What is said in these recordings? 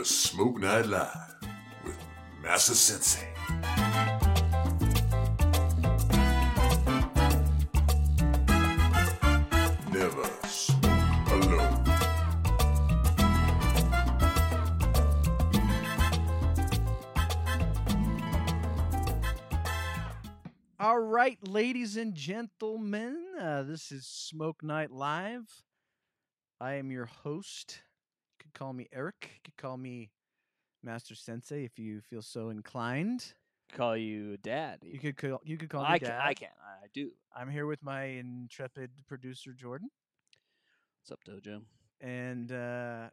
for Smoke Night Live with Massa Sensei. Never smoke alone. All right, ladies and gentlemen, uh, this is Smoke Night Live. I am your host. You could call me Eric. You could call me Master Sensei if you feel so inclined. Call you dad. You could call you could call I me can. Dad. I can. I do. I'm here with my intrepid producer Jordan, What's up, Dojo? and uh,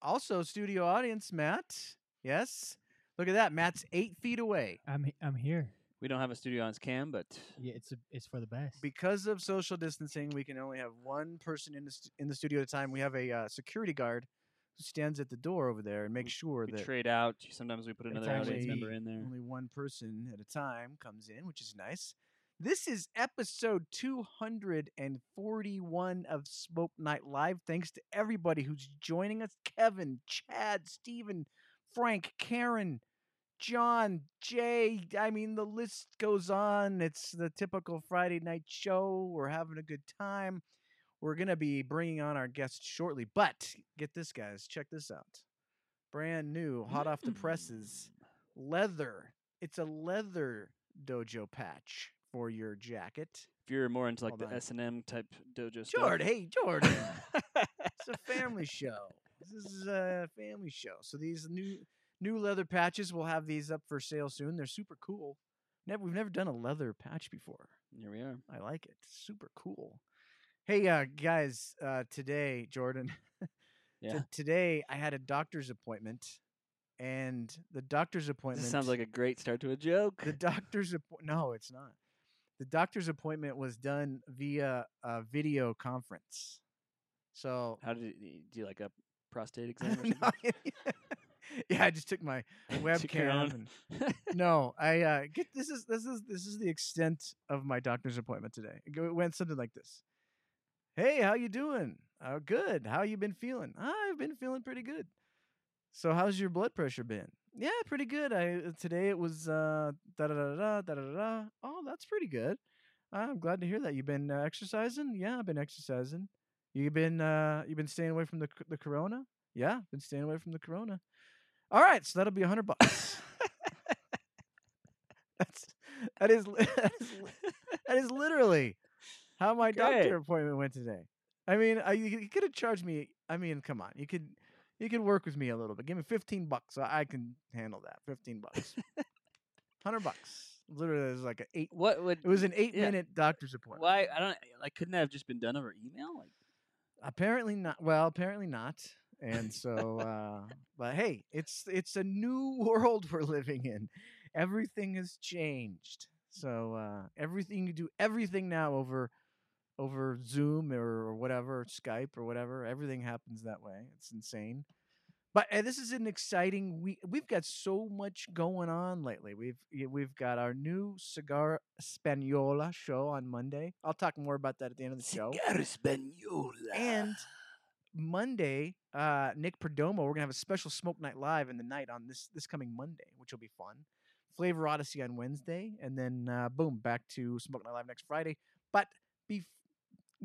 also studio audience Matt. Yes, look at that. Matt's eight feet away. I'm he- I'm here. We don't have a studio on cam, but Yeah, it's a, it's for the best. because of social distancing, we can only have one person in the st- in the studio at a time. We have a uh, security guard who stands at the door over there and makes sure we that trade out. Sometimes we put another audience member in there. only one person at a time comes in, which is nice. This is episode 241 of Smoke Night Live. Thanks to everybody who's joining us Kevin, Chad, Stephen, Frank, Karen, John, Jay. I mean, the list goes on. It's the typical Friday night show. We're having a good time. We're going to be bringing on our guest shortly. But get this, guys. Check this out. Brand new, hot off the presses mmm. leather. It's a leather dojo patch for your jacket. If you're more into like Hold the. S and M type dojo stuff, Jordan, hey Jordan, it's a family show. This is a family show. So these new new leather patches, we'll have these up for sale soon. They're super cool. Never, we've never done a leather patch before. here we are. I like it. Super cool. Hey, uh, guys, uh, today, Jordan, Yeah. t- today I had a doctor's appointment, and the doctor's appointment. This sounds like a great start to a joke. The doctor's appointment. No, it's not. The doctor's appointment was done via a video conference. So, How did you do? You like a prostate exam or something? yeah, I just took my webcam. and- no, I uh, get this is this is this is the extent of my doctor's appointment today. It went something like this. Hey, how you doing? Oh, good. How you been feeling? I've been feeling pretty good. So, how's your blood pressure been? Yeah, pretty good. I uh, today it was uh da da da da da da. Oh, that's pretty good. I'm glad to hear that. You've been uh, exercising? Yeah, I've been exercising. You've been uh you been staying away from the the corona? Yeah, been staying away from the corona. All right, so that'll be a hundred bucks. That's that is that is that is literally how my doctor appointment went today. I mean, I, you, you could have charged me. I mean, come on, you could you could work with me a little bit. Give me fifteen bucks, so I can handle that. Fifteen bucks, hundred bucks. Literally, it was like an eight. what would? It was an eight yeah. minute doctor's appointment. Why? I don't. Like, couldn't that have just been done over email? Like, Apparently not. Well, apparently not. And so, uh, but hey, it's it's a new world we're living in. Everything has changed. So uh, everything you do, everything now over over Zoom or, or whatever, Skype or whatever. Everything happens that way. It's insane. But this is an exciting week. We've got so much going on lately. We've we've got our new Cigar Española show on Monday. I'll talk more about that at the end of the show. Cigar Española. And Monday, uh, Nick Perdomo, we're gonna have a special Smoke Night Live in the night on this this coming Monday, which will be fun. Flavor Odyssey on Wednesday, and then uh, boom, back to Smoke Night Live next Friday. But bef-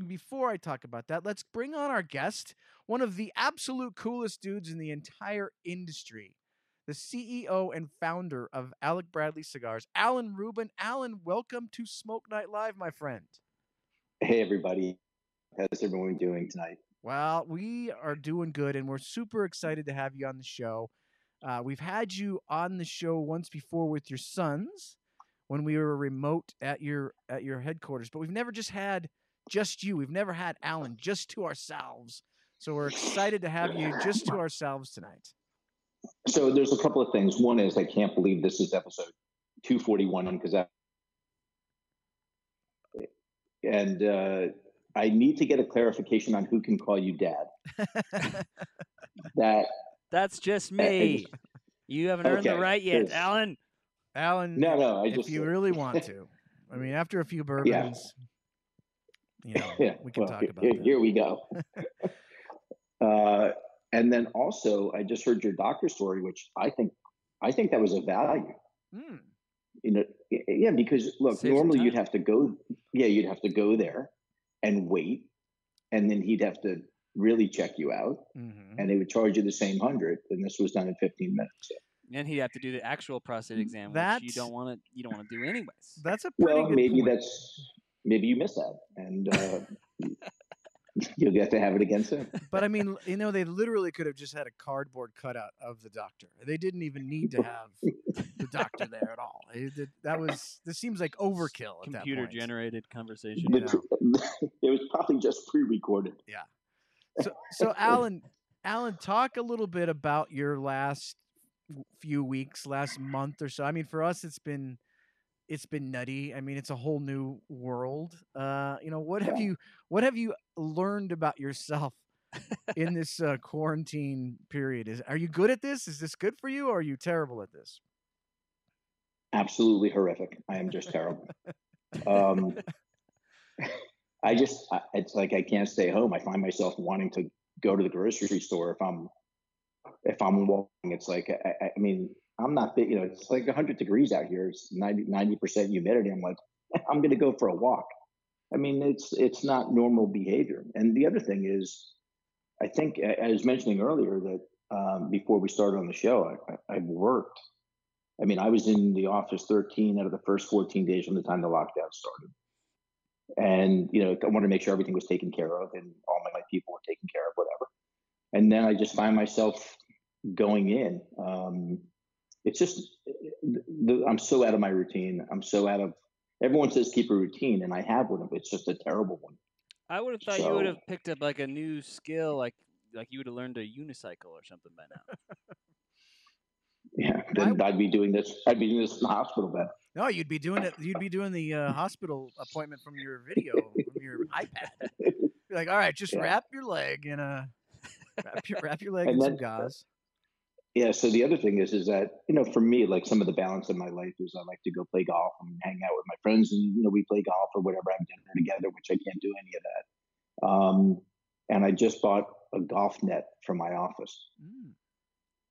before I talk about that, let's bring on our guest, one of the absolute coolest dudes in the entire industry, the CEO and founder of Alec Bradley Cigars, Alan Rubin. Alan, welcome to Smoke Night Live, my friend. Hey, everybody. How's everyone doing tonight? Well, we are doing good, and we're super excited to have you on the show. Uh, we've had you on the show once before with your sons when we were remote at your at your headquarters, but we've never just had just you. We've never had Alan just to ourselves. So we're excited to have you just to ourselves tonight. So, there's a couple of things. One is I can't believe this is episode 241 because I, and uh, I need to get a clarification on who can call you dad. That that's just me. You haven't earned the right yet, Alan. Alan, no, no. I if just you really want to, I mean, after a few bourbons, you know, yeah, we can well, talk here- about here, that. here we go. uh, and then also I just heard your doctor story, which I think I think that was a value. Mm. You know, yeah, because look, Save normally you'd have to go, yeah, you'd have to go there and wait, and then he'd have to really check you out, hmm and they would charge you the same hundred, and this was done in fifteen minutes. And he'd have to do the actual prostate exam, which you don't want to. You don't want to do anyways. That's a pretty Well, good maybe point. that's maybe you missed that, and uh, you'll get to have it again soon. But I mean, you know, they literally could have just had a cardboard cutout of the doctor. They didn't even need to have the doctor there at all. It- it- that was this seems like overkill at that Computer point. generated conversation. You know. it was probably just pre-recorded. Yeah. So, so Alan, Alan, talk a little bit about your last few weeks, last month or so. I mean, for us, it's been it's been nutty. I mean, it's a whole new world. Uh, you know, what have you what have you learned about yourself in this uh, quarantine period? Is are you good at this? Is this good for you, or are you terrible at this? Absolutely horrific. I am just terrible. Um, I just, I, it's like I can't stay home. I find myself wanting to go to the grocery store if I'm, if I'm walking. It's like, I, I I mean, I'm not, big, you know, it's like 100 degrees out here. It's 90 percent humidity. I'm like, I'm going to go for a walk. I mean, it's it's not normal behavior. And the other thing is, I think I was mentioning earlier that um, before we started on the show, I, I, worked. I mean, I was in the office 13 out of the first 14 days from the time the lockdown started. And, you know, I wanted to make sure everything was taken care of and all my, my people were taken care of, whatever. And then I just find myself going in. Um, it's just, the, the, I'm so out of my routine. I'm so out of, everyone says keep a routine, and I have one, but it's just a terrible one. I would have thought you would have picked up like a new skill, like like you would have learned a unicycle or something by now. Yeah, then I'd be doing this. I'd be doing this in the hospital bed. No, you'd be doing it. You'd be doing the uh, hospital appointment from your video, from your iPad. Be like, all right, just Yeah. wrap your leg in a wrap your, wrap your leg And in some then- gauze. Yeah. So the other thing is, is that you know, for me, like some of the balance in my life is I like to go play golf and hang out with my friends, and you know, we play golf or whatever, I have dinner together, which I can't do any of that. Um, and I just bought a golf net for my office, Mm.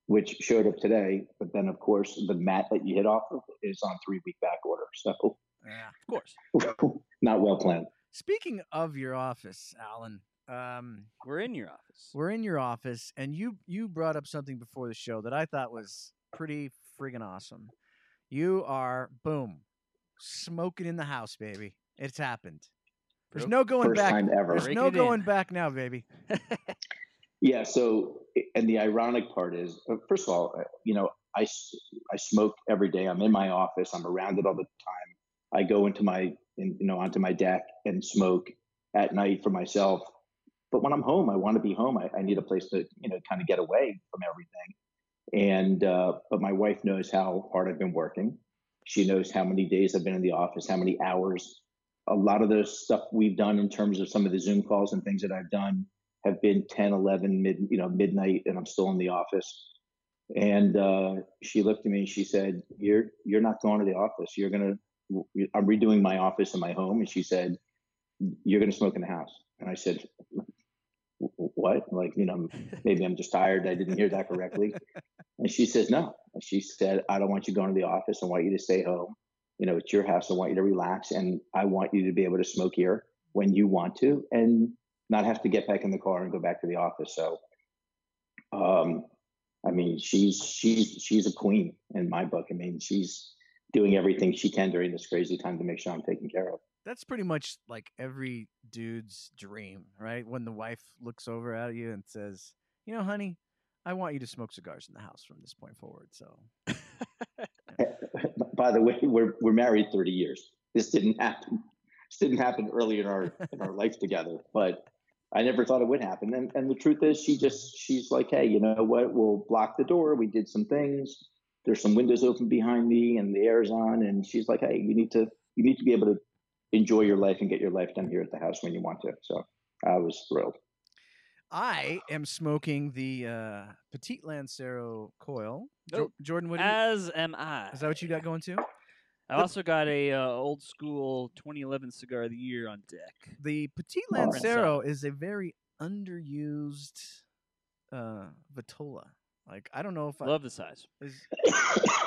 which showed up today. But then, of course, the mat that you hit off of is on three week back order, so Yeah. Of course, not well planned. Speaking of your office, Alan, um, we're in your office. we're in your office, and you you brought up something before the show that I thought was pretty friggin' awesome. You are boom, smoking in the house, baby. It's happened. There's no going First back. time ever. There's Breaking no it in. going back now, baby. Yeah. So, and the ironic part is, uh, first of all, uh, you know, I I smoke every day. I'm in my office. I'm around it all the time. I go into my, in, you know, onto my deck and smoke at night for myself. But when I'm home, I want to be home. I, I need a place to, you know, kind of get away from everything. And, uh, but my wife knows how hard I've been working. She knows how many days I've been in the office, how many hours. A lot of the stuff we've done in terms of some of the Zoom calls and things that I've done have been 10 11 mid you know midnight and i'm still in the office and uh, she looked at me and she said you're you're not going to the office you're gonna i'm redoing my office in my home and she said you're gonna smoke in the house and i said what like you know maybe i'm just tired i didn't hear that correctly and she says no and she said i don't want you going to the office i want you to stay home you know it's your house i want you to relax and i want you to be able to smoke here when you want to and not have to get back in the car and go back to the office. So, um, I mean, she's she's she's a queen in my book. I mean, she's doing everything she can during this crazy time to make sure I'm taken care of. That's pretty much like every dude's dream, right? When the wife looks over at you and says, "You know, honey, I want you to smoke cigars in the house from this point forward." So, By the way, we're we're married 30 years. This didn't happen. This didn't happen early in our in our life together, but I never thought it would happen. And and the truth is, she just she's like, hey, you know what? We'll block the door. We did some things. There's some windows open behind me, and the air's on. And she's like, hey, you need to you need to be able to enjoy your life and get your life done here at the house when you want to. So I was thrilled. I am smoking the uh, Petite Lancero coil. Jo- Jordan, what do you, As am I. is that? What you got going too? I also got a uh, old school 2011 cigar of the year on deck. The Petite Oh. Lancero is a very underused uh, Vitola. Like I don't know if I, Love the size. is,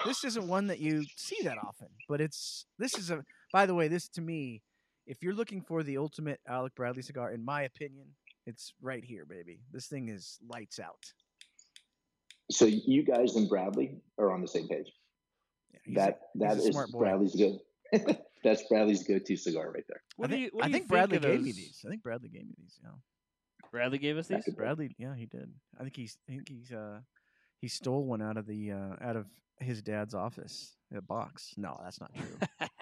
this isn't one that you see that often, but it's this is a. By the way, this to me, if you're looking for the ultimate Alec Bradley cigar, in my opinion, it's right here, baby. This thing is lights out. So you guys and Bradley are on the same page. Yeah, that that a is smart. Bradley's good. That's Bradley's go-to cigar right there. What I do think, you, what I do you think Bradley of gave me these. I think Bradley gave me these. Yeah. Bradley gave us these. Bradley, yeah, he did. I think he's. I think he's. Uh, he stole one out of the uh, out of his dad's office, a box. No, that's not true.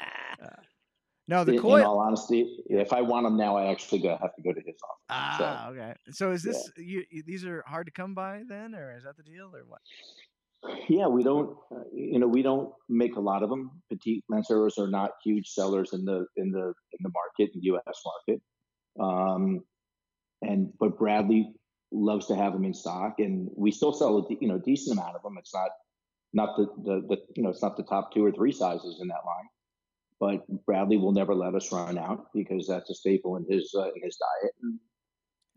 No, the in, in all honesty, if I want them now, I actually go, have to go to his office. Ah, okay. So is this you, you? These are hard to come by then, or is that the deal, or what? Yeah, we don't, uh, you know, we don't make a lot of them. Petite Lanceros are not huge sellers in the in the in the market, in the U.S. market. Um, and but Bradley loves to have them in stock, and we still sell a de- you know decent amount of them. It's not not the, the the you know it's not the top two or three sizes in that line, but Bradley will never let us run out because that's a staple in his uh, in his diet. And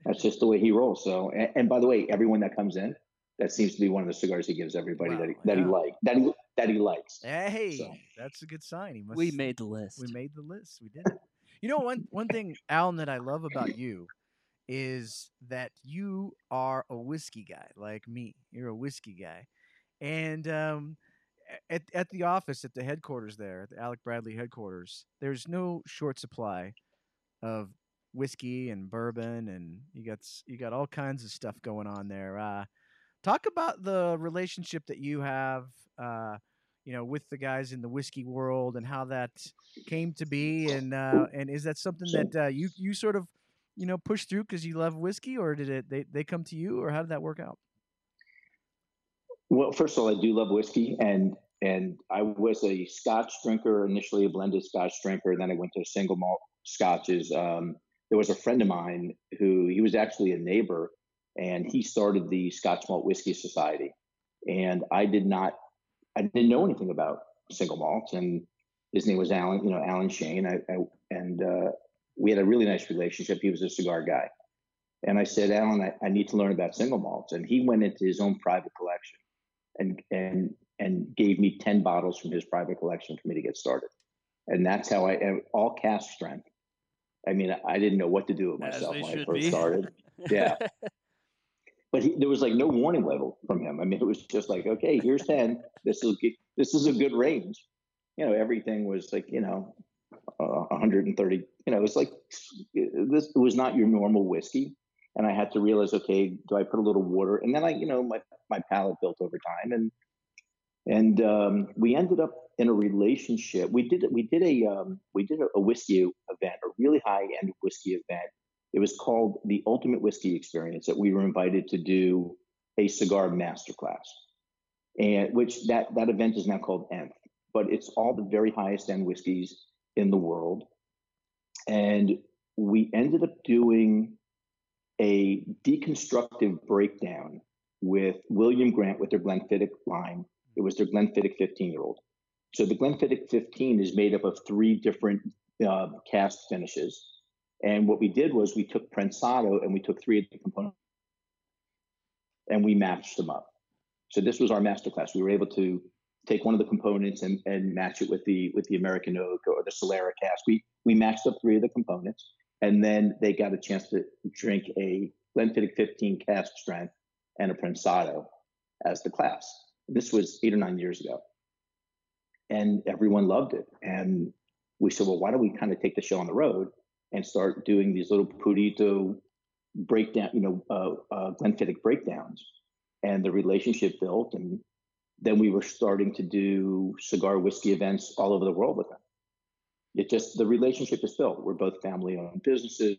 that's just the way he rolls. So, and, and by the way, everyone that comes in, that seems to be one of the cigars he gives everybody that he, Wow, that he yeah. like that he that he likes. Hey, So- that's a good sign. He must. we made the list. we made the list. We did it. You know, one one thing, Alan, that I love about you is that you are a whiskey guy, like me. You're a whiskey guy, and um, a- at at the office at the headquarters there, at the Alec Bradley headquarters, there's no short supply of whiskey and bourbon, and you got you got all kinds of stuff going on there. Uh, talk about the relationship that you have. Uh, you know, with the guys in the whiskey world and how that came to be, and uh, and is that something that uh, you you sort of you know push through because you love whiskey, or did it they, they come to you, or how did that work out? Well, first of all, I do love whiskey, and and I was a Scotch drinker initially, a blended Scotch drinker, and then I went to single malt Scotches. Um, there was a friend of mine who he was actually a neighbor, and he started the Scotch Malt Whiskey Society, and I did not, I didn't know anything about single malt, and his name was Alan, you know, Alan Shayne, I, I and uh, we had a really nice relationship. He was a cigar guy. And I said, Alan, I, I need to learn about single malts. And he went into his own private collection and and and gave me 10 bottles from his private collection for me to get started. And that's how I all cask strength. I mean, I didn't know what to do with myself when I first be. started. Yeah. But he, there was like no warning level from him. I mean, it was just like, okay, here's 10. This is this is a good range. You know, everything was like, you know, uh, 130. You know, it was like this was not your normal whiskey. And I had to realize, okay, do I put a little water? And then I, you know, my my palate built over time, and and um, we ended up in a relationship. We did we did a um, we did a, whiskey event, a really high end whiskey event. It was called the Ultimate Whiskey Experience. That we were invited to do a cigar masterclass, and which that that event is now called Nth, but it's all the very highest end whiskeys in the world, and we ended up doing a deconstructive breakdown with William Grant with their Glenfiddich line. It was their Glenfiddich 15 year old. So the Glenfiddich 15 is made up of three different uh, cask finishes. And what we did was we took Prensado and we took three of the components and we matched them up. So this was our masterclass. We were able to take one of the components and, and match it with the with the American oak or the Solera cask. We we matched up three of the components, and then they got a chance to drink a Glenfiddich 15 cask strength and a Prensado as the class. This was eight or nine years ago, and everyone loved it. And we said, well, why don't we kind of take the show on the road and start doing these little purito breakdown, you know, uh, uh, Glenfiddich breakdowns, and the relationship built, and then we were starting to do cigar whiskey events all over the world with them. It just the relationship is built. We're both family-owned businesses.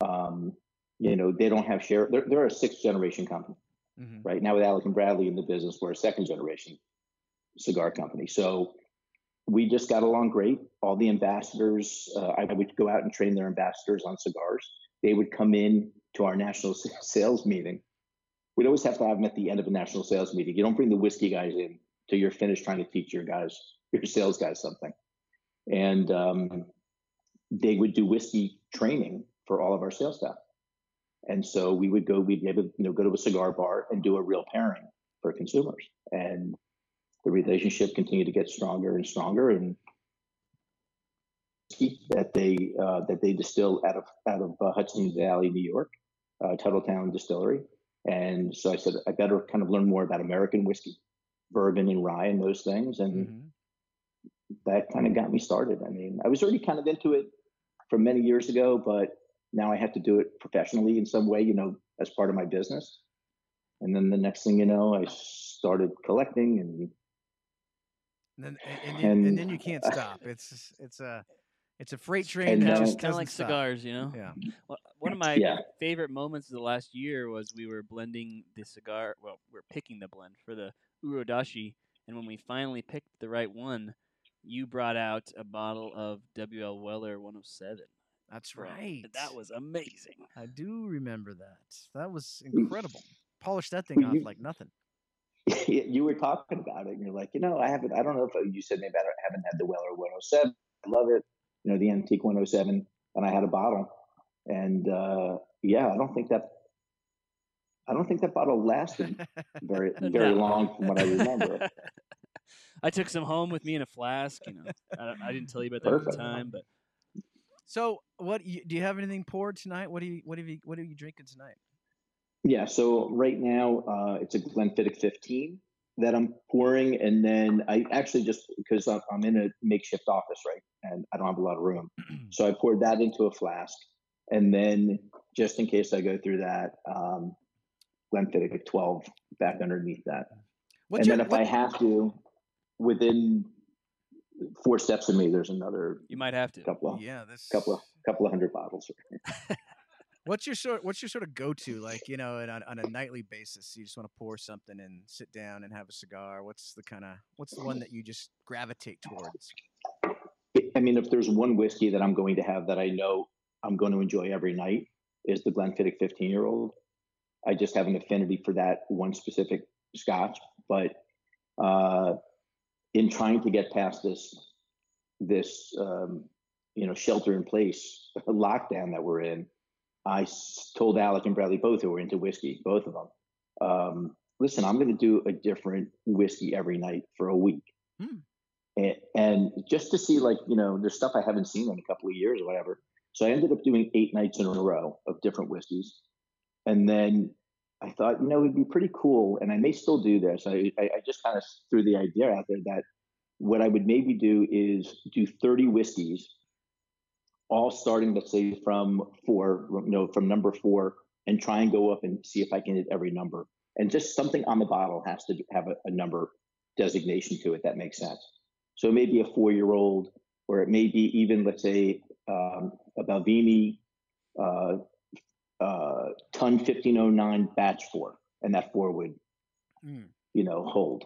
Um, you know, they don't have share. They're, they're a sixth-generation company Mm-hmm. right now with Alec and Bradley in the business. We're a second-generation cigar company. So we just got along great. All the ambassadors, uh, I would go out and train their ambassadors on cigars. They would come in to our national sales meeting. We'd always have to have them at the end of a national sales meeting. You don't bring the whiskey guys in till you're finished trying to teach your guys, your sales guys something. And um, they would do whiskey training for all of our sales staff. And so we would go, we'd able you know, go to a cigar bar and do a real pairing for consumers. And the relationship continued to get stronger and stronger. And that they uh, that they distill out of out of uh, Hudson Valley, New York, uh, Tuthilltown Distillery. And so I said I better kind of learn more about American whiskey, bourbon and rye and those things. And Mhm. That kind of got me started. I mean, I was already kind of into it from many years ago, but now I have to do it professionally in some way, you know, as part of my business. And then the next thing you know, I started collecting and And then and, and, then, and And- then you can't stop. It's it's a it's a freight train that just kind of like stop. cigars, you know. Yeah. Well, One of my Yeah. favorite moments of the last year was we were blending the cigar. Well, we are picking the blend for the Urodashi, and when we finally picked the right one, you brought out a bottle of WL Weller 107. That's bro. right. That was amazing. I do remember that. That was incredible. Polish that thing off like nothing. you were talking about it and you're like, you know, I haven't, I don't know if you said maybe I haven't had the Weller 107. I love it. You know, the antique 107 and I had a bottle and, uh, yeah, I don't think that, I don't think that bottle lasted very, very No. long from what I remember. I took some home with me in a flask. You know, I, I didn't tell you about that at the time, but So, what do you have anything poured tonight? What do you what have you what are you drinking tonight? Yeah. So right now, uh, it's a Glenfiddich 15 that I'm pouring, and then I actually just because I'm, I'm in a makeshift office, right, and I don't have a lot of room, so I poured that into a flask, and then just in case I go through that, um, Glenfiddich 12 back underneath that, What's and your, then if what- I have to, within four steps of me, there's another you might have to. couple of yeah, this couple of couple of hundred bottles. What's your sort What's your sort of go to like you know on, on a nightly basis? You just want to pour something and sit down and have a cigar. What's the kind of What's the one that you just gravitate towards? I mean, if there's one whiskey that I'm going to have that I know I'm going to enjoy every night, is the Glenfiddich 15 year old. I just have an affinity for that one specific Scotch. But uh, in trying to get past this, this um, you know, shelter in place lockdown that we're in, I told Alec and Bradley both who were into whiskey, both of them. Um, listen, I'm going to do a different whiskey every night for a week. And, and just to see like you know there's stuff i haven't seen in a couple of years or whatever. So i ended up doing eight nights in a row of different whiskeys. And then i thought you know it'd be pretty cool and i may still do this. I, I, just kind of threw the idea out there that what i would maybe do is do 30 whiskeys all starting let's say from four you know from number four and try and go up and see if i can hit every number. And just something on the bottle has to have a, a number designation to it that makes sense. So it may be a four year old, or it may be even, let's say, um, a Balvenie uh, uh, Tun 1509 batch four, and that four would, Mm. you know, hold.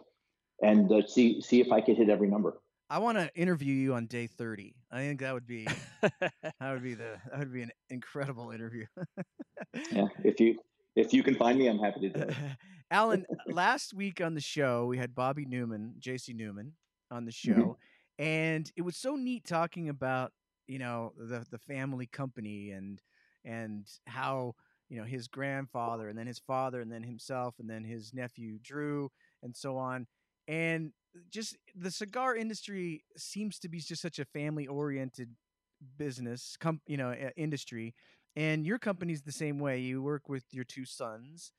And uh, see see if I could hit every number. I want to interview you on day thirty. I think that would be that would be the that would be an incredible interview. Yeah, if you if you can find me, I'm happy to do it. Alan, last week on the show we had Bobby Newman, JC Newman, on the Mhm. show, and it was so neat talking about you know the the family company and and how you know his grandfather and then his father and then himself and then his nephew Drew and so on and just the cigar industry seems to be just such a family oriented business com- you know industry and your company's the same way you work with your two sons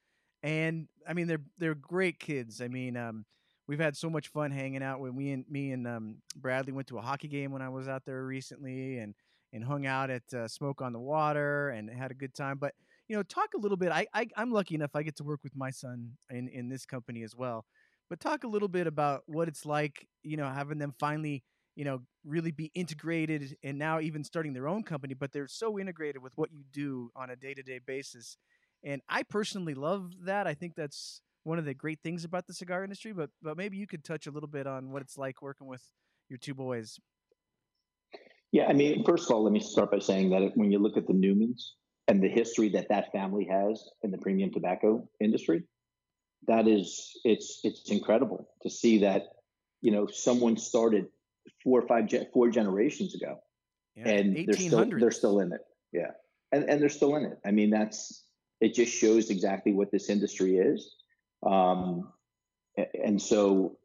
and i mean they're they're great kids i mean um we've had so much fun hanging out when we and me and um, bradley went to a hockey game when i was out there recently and and hung out at uh, smoke on the water and had a good time but you know talk a little bit I, I i'm lucky enough i get to work with my son in in this company as well but talk a little bit about what it's like you know having them finally you know really be integrated and now even starting their own company but they're so integrated with what you do on a day-to-day basis and i personally love that i think that's one of the great things about the cigar industry but but maybe you could touch a little bit on what it's like working with your two boys Yeah, I mean, first of all, let me start by saying that when you look at the Newmans and the history that that family has in the premium tobacco industry, that is, it's it's incredible to see that, you know, someone started four or five four generations ago, yeah, and they're still they're still in it. Yeah, and and they're still in it. I mean, that's it just shows exactly what this industry is. Um, and so,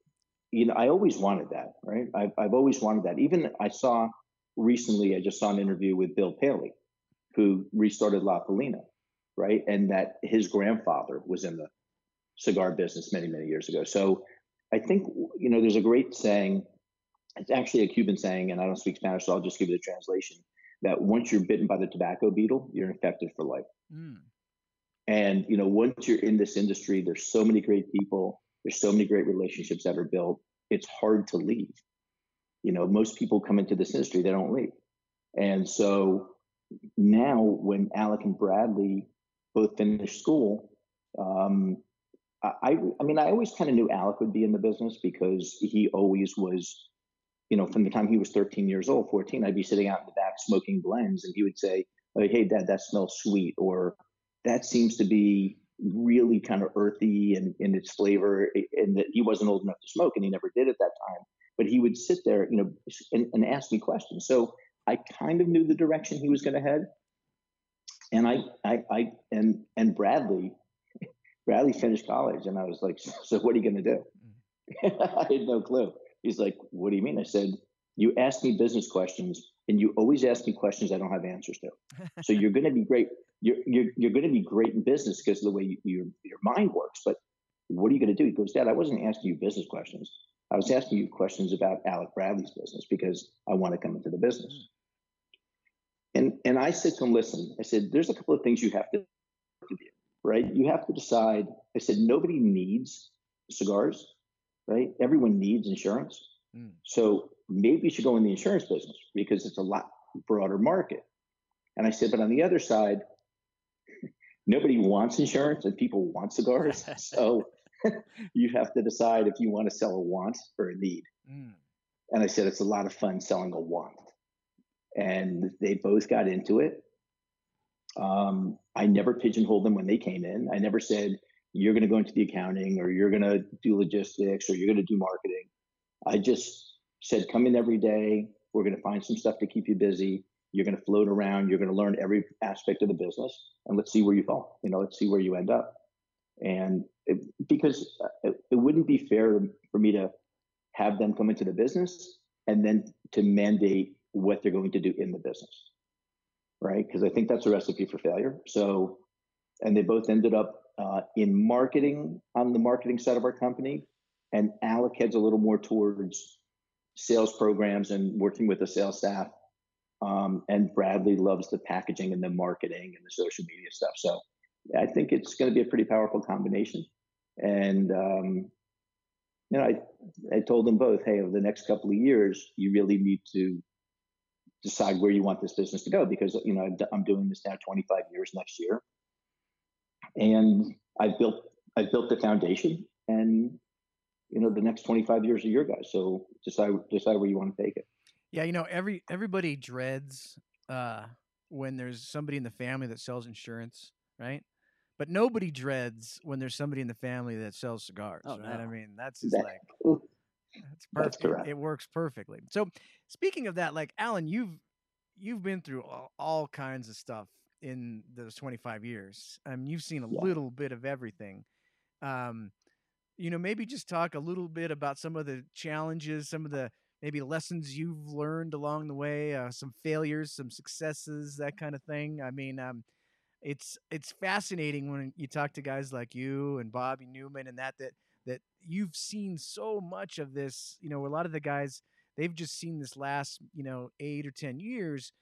you know, I always wanted that, right? I've, I've always wanted that. Even I saw recently, I just saw an interview with Bill Paley, who restarted La Palina, right? And that his grandfather was in the cigar business many, many years ago. So I think, you know, there's a great saying, it's actually a Cuban saying, and I don't speak Spanish, so I'll just give you the translation that once you're bitten by the tobacco beetle, you're infected for life. Mm. And you know, once you're in this industry, there's so many great people, there's so many great relationships that are built. It's hard to leave. You know, most people come into this industry, they don't leave. And so now when Alec and Bradley both finished school, um, I, I mean, I always kind of knew Alec would be in the business because he always was, you know, from the time he was 13 years old, 14, I'd be sitting out in the back smoking blends, and he would say, "Hey, Dad, that smells sweet," or "That seems to be really kind of earthy and in its flavor." And that he wasn't old enough to smoke, and he never did at that time. But he would sit there, you know, and, and ask me questions. So I kind of knew the direction he was going to head. And I, I, I, and and Bradley Bradley finished college, and I was like, "So what are you going to do?" Mm. I had no clue. He's like, "What do you mean?" I said, "You ask me business questions, and you always ask me questions I don't have answers to. so you're going to be great. You're you're, you're going to be great in business because of the way you, your your mind works. But what are you going to do?" He goes, "Dad, I wasn't asking you business questions. I was asking you questions about Alec Bradley's business because I want to come into the business." And and I said to him, "Listen," I said, "There's a couple of things you have to do." right? You have to decide. I said, nobody needs cigars, right? Everyone needs insurance. Mm. So maybe you should go in the insurance business because it's a lot broader market. And I said, but on the other side, nobody wants insurance and people want cigars. so you have to decide if you want to sell a want or a need. Mm. And I said, it's a lot of fun selling a want. And they both got into it. Um, I never pigeonholed them when they came in. I never said, you're going to go into the accounting or you're going to do logistics or you're going to do marketing. I just said, come in every day. We're going to find some stuff to keep you busy. You're going to float around. You're going to learn every aspect of the business and let's see where you fall. You know, let's see where you end up. And it, because uh, it, it wouldn't be fair for me to have them come into the business and then to mandate what they're going to do in the business right? Because I think that's a recipe for failure. So, and they both ended up uh, in marketing on the marketing side of our company, and Alec heads a little more towards sales programs and working with the sales staff. Um, and Bradley loves the packaging and the marketing and the social media stuff. So I think it's going to be a pretty powerful combination. And um, you know, I I told them both, hey, over the next couple of years, you really need to decide where you want this business to go because you know I'm doing this now 25 years next year, and I've built I've built the foundation, and you know the next 25 years are your guys. So decide decide where you want to take it. Yeah, you know every everybody dreads uh, when there's somebody in the family that sells insurance, right? But nobody dreads when there's somebody in the family that sells cigars, oh, right? No. I mean, that's just that, like that's perfect. That's it, it, works perfectly. So, speaking of that, like Alan, you've you've been through all, all kinds of stuff in those 25 years. I mean, you've seen a yeah. little bit of everything. Um, you know, maybe just talk a little bit about some of the challenges, some of the maybe lessons you've learned along the way, uh, some failures, some successes, that kind of thing. I mean, um, it's it's fascinating when you talk to guys like you and Bobby Newman and that that that you've seen so much of this. You know, a lot of the guys they've just seen this last you know eight or ten years,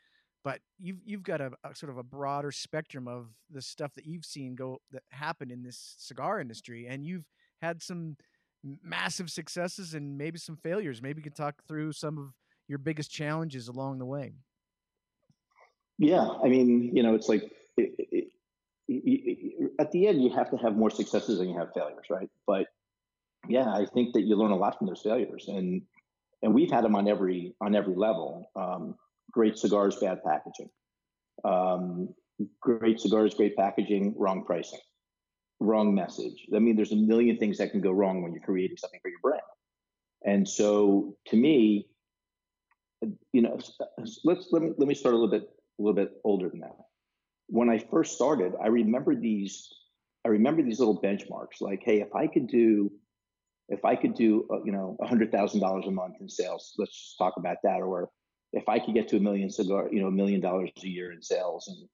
but you've you've got a, a sort of a broader spectrum of the stuff that you've seen go that happen in this cigar industry, and you've had some massive successes and maybe some failures. Maybe you could talk through some of your biggest challenges along the way. Yeah, I mean, you know, it's like it, at the end, you have to have more successes than you have failures, right? But yeah, I think that you learn a lot from those failures, and and we've had them on every on every level. Um, great cigars, bad packaging. Um, great cigars, great packaging, wrong pricing, wrong message. I mean, there's a million things that can go wrong when you're creating something for your brand. And so, to me, you know, let's let me let me start a little bit a little bit older than that. When I first started, I remember these. I remember these little benchmarks. Like, hey, if I could do, if I could do, uh, you know, a hundred thousand dollars a month in sales, let's just talk about that. Or if I could get to a million cigar, you know, a million dollars a year in sales, and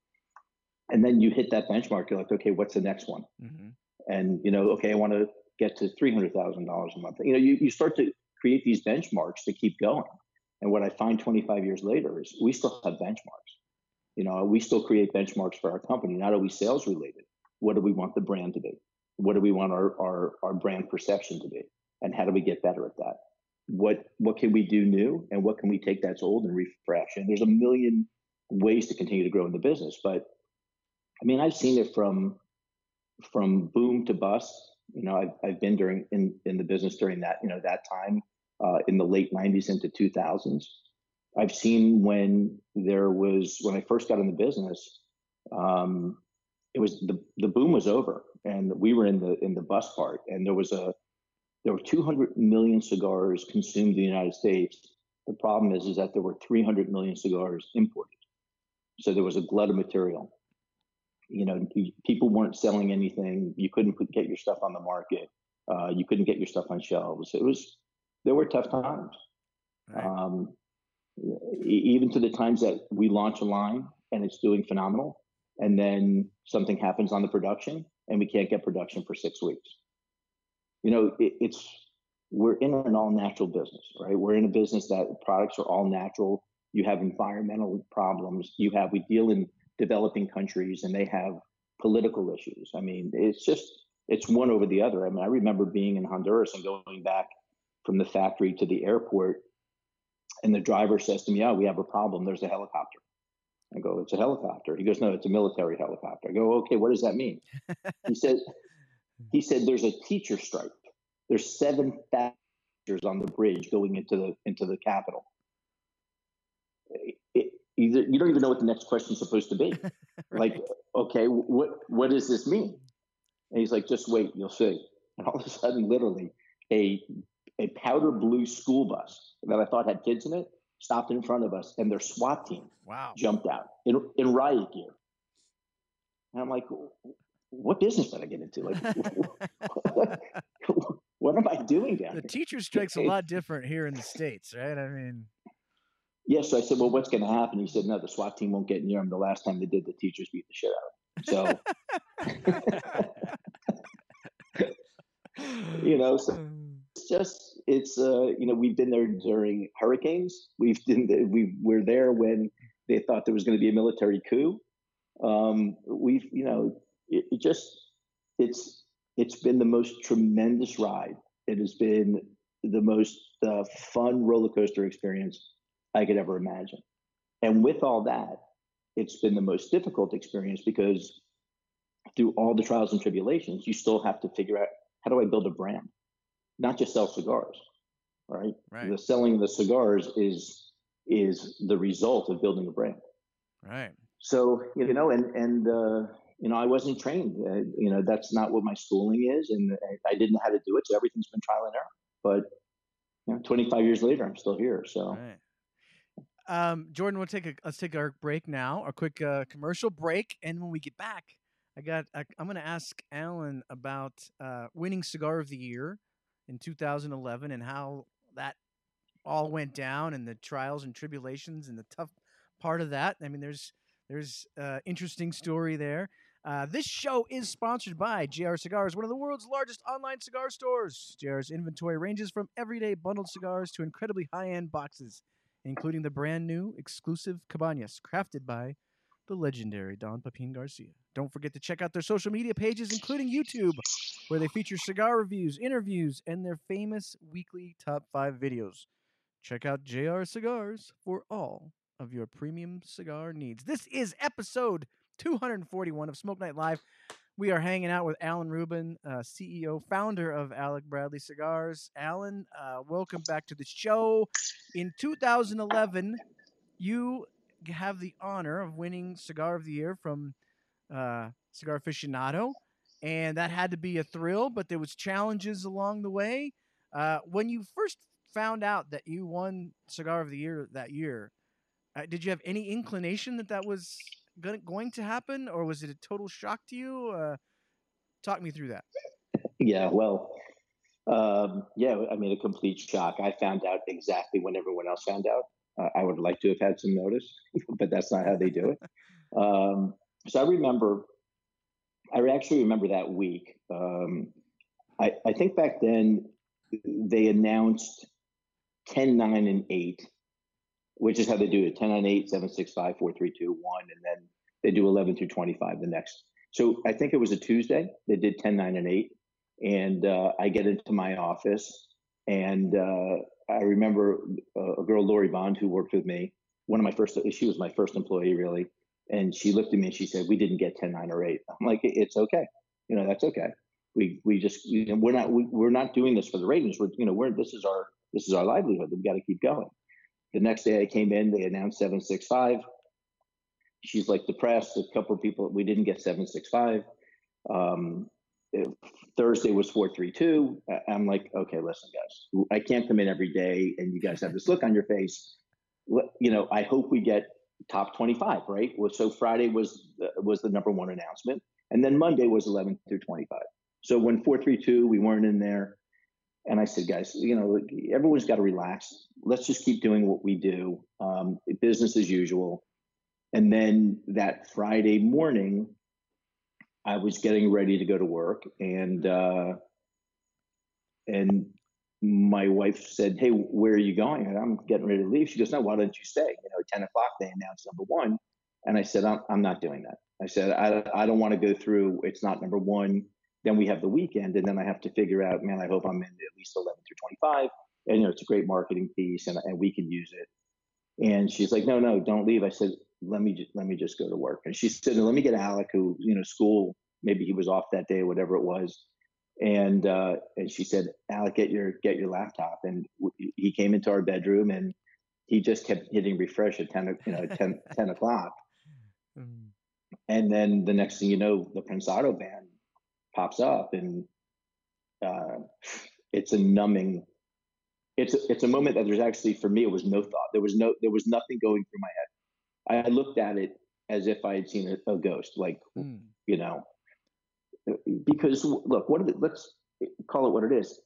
and then you hit that benchmark, you're like, okay, what's the next one? Mm-hmm. And you know, okay, I want to get to three hundred thousand dollars a month. You know, you, you start to create these benchmarks to keep going. And what I find 25 years later is we still have benchmarks. You know, we still create benchmarks for our company, not always sales related. What do we want the brand to be? What do we want our, our, our brand perception to be? And how do we get better at that? What what can we do new and what can we take that's old and refresh? And there's a million ways to continue to grow in the business. But I mean, I've seen it from from boom to bust. You know, I've, I've been during in, in the business during that, you know, that time uh, in the late 90s into 2000s. I've seen when there was when I first got in the business, um, it was the the boom was over, and we were in the in the bus part, and there was a there were 200 million cigars consumed in the United States. The problem is is that there were 300 million cigars imported, so there was a glut of material. You know, people weren't selling anything. You couldn't put, get your stuff on the market. Uh, you couldn't get your stuff on shelves. It was there were tough times. Right. Um, even to the times that we launch a line and it's doing phenomenal, and then something happens on the production and we can't get production for six weeks. You know, it, it's we're in an all natural business, right? We're in a business that products are all natural. You have environmental problems. You have we deal in developing countries and they have political issues. I mean, it's just it's one over the other. I mean, I remember being in Honduras and going back from the factory to the airport. And the driver says to me, "Yeah, we have a problem. There's a helicopter." I go, "It's a helicopter." He goes, "No, it's a military helicopter." I go, "Okay, what does that mean?" he said, "He said there's a teacher strike. There's seven passengers on the bridge going into the into the Capitol. It, either, you don't even know what the next question is supposed to be. right. Like, okay, what what does this mean? And he's like, "Just wait, you'll see." And all of a sudden, literally, a a powder blue school bus that I thought had kids in it stopped in front of us, and their SWAT team wow. jumped out in, in riot gear. And I'm like, what business did I get into? Like, what, what, am I doing down the here? teacher strike's a lot different here in the states, right? I mean, yes. So I said, well, what's going to happen? He said, no, the SWAT team won't get near him. The last time they did, the teachers beat the shit out of him. So, you know, so mm. Just it's uh, you know we've been there during hurricanes. We've been we were there when they thought there was going to be a military coup. Um, we've you know it, it just it's it's been the most tremendous ride. It has been the most uh, fun roller coaster experience I could ever imagine. And with all that, it's been the most difficult experience because through all the trials and tribulations, you still have to figure out how do I build a brand? Not just sell cigars, right? Right. The selling the cigars is is the result of building a brand. Right. So you know, and and uh, you know, I wasn't trained. Uh, you know, that's not what my schooling is, and I didn't know how to do it. So everything's been trial and error. But you know, 25 years later, I'm still here. So. Right. Um, Jordan, we'll take a let's take our break now, a quick uh, commercial break, and when we get back, I got I, am going to ask Alan about uh, winning cigar of the year in 2011 and how that all went down and the trials and tribulations and the tough part of that. I mean, there's there's uh, interesting story there. Uh, this show is sponsored by JR Cigars, one of the world's largest online cigar stores. JR's inventory ranges from everyday bundled cigars to incredibly high-end boxes, including the brand new exclusive Cabañas, crafted by the legendary Don Pepin Garcia. Don't forget to check out their social media pages, including YouTube, where they feature cigar reviews, interviews, and their famous weekly top five videos. Check out JR Cigars for all of your premium cigar needs. This is episode 241 of Smoke Night Live. We are hanging out with Alan Rubin, uh, CEO, founder of Alec Bradley Cigars. Alan, uh, welcome back to the show. In 2011, you have the honor of winning Cigar of the Year from uh, Cigar Aficionado, and that had to be a thrill. But there was challenges along the way. Uh, when you first found out that you won Cigar of the Year that year, uh, did you have any inclination that that was going going to happen, or was it a total shock to you? Uh, talk me through that. Yeah, well, um, yeah, I mean, a complete shock. I found out exactly when everyone else found out. Uh, I would like to have had some notice, but that's not how they do it. Um, so I remember, I actually remember that week. Um, I, I think back then they announced 10, 9, and 8, which is how they do it 10, 9, 8, 7, 6, 5, 4, 3, 2, 1, and then they do 11 through 25 the next. So I think it was a Tuesday. They did 10, 9, and 8. And uh, I get into my office, and uh, I remember a girl, Lori Bond, who worked with me. One of my first, she was my first employee, really. And she looked at me and she said, "We didn't get 10, 9, or 8." I'm like, "It's okay. You know, that's okay. We we just you know, we're not we, we're not doing this for the ratings. We're you know we're this is our this is our livelihood. We've got to keep going." The next day I came in, they announced 765. She's like depressed. A couple of people, we didn't get 765. Um, Thursday was 432. I'm like, okay, listen, guys, I can't come in every day and you guys have this look on your face. You know, I hope we get top 25, right? Well, so Friday was was the number one announcement, and then Monday was 11 through 25. So when 432, we weren't in there, and I said, guys, you know, everyone's got to relax. Let's just keep doing what we do, um, business as usual. And then that Friday morning, I was getting ready to go to work, and uh, and my wife said, "Hey, where are you going?" And I'm getting ready to leave. She goes, "No, why don't you stay?" You know, ten o'clock they announced number one, and I said, "I'm, I'm not doing that." I said, "I, I don't want to go through. It's not number one. Then we have the weekend, and then I have to figure out. Man, I hope I'm in at least eleven through twenty-five. And you know, it's a great marketing piece, and and we can use it." And she's like, "No, no, don't leave." I said, let me just let me just go to work. And she said, let me get Alec, who you know, school maybe he was off that day, whatever it was. And uh, and she said, Alec, get your get your laptop. And w- he came into our bedroom and he just kept hitting refresh at ten, you know, 10, 10 o'clock. Mm. And then the next thing you know, the Prensado band pops up, and uh, it's a numbing. It's a, it's a moment that there's actually for me it was no thought. There was no there was nothing going through my head I looked at it as if I had seen a, a ghost, like mm. you know, because look, what it, let's call it what it is.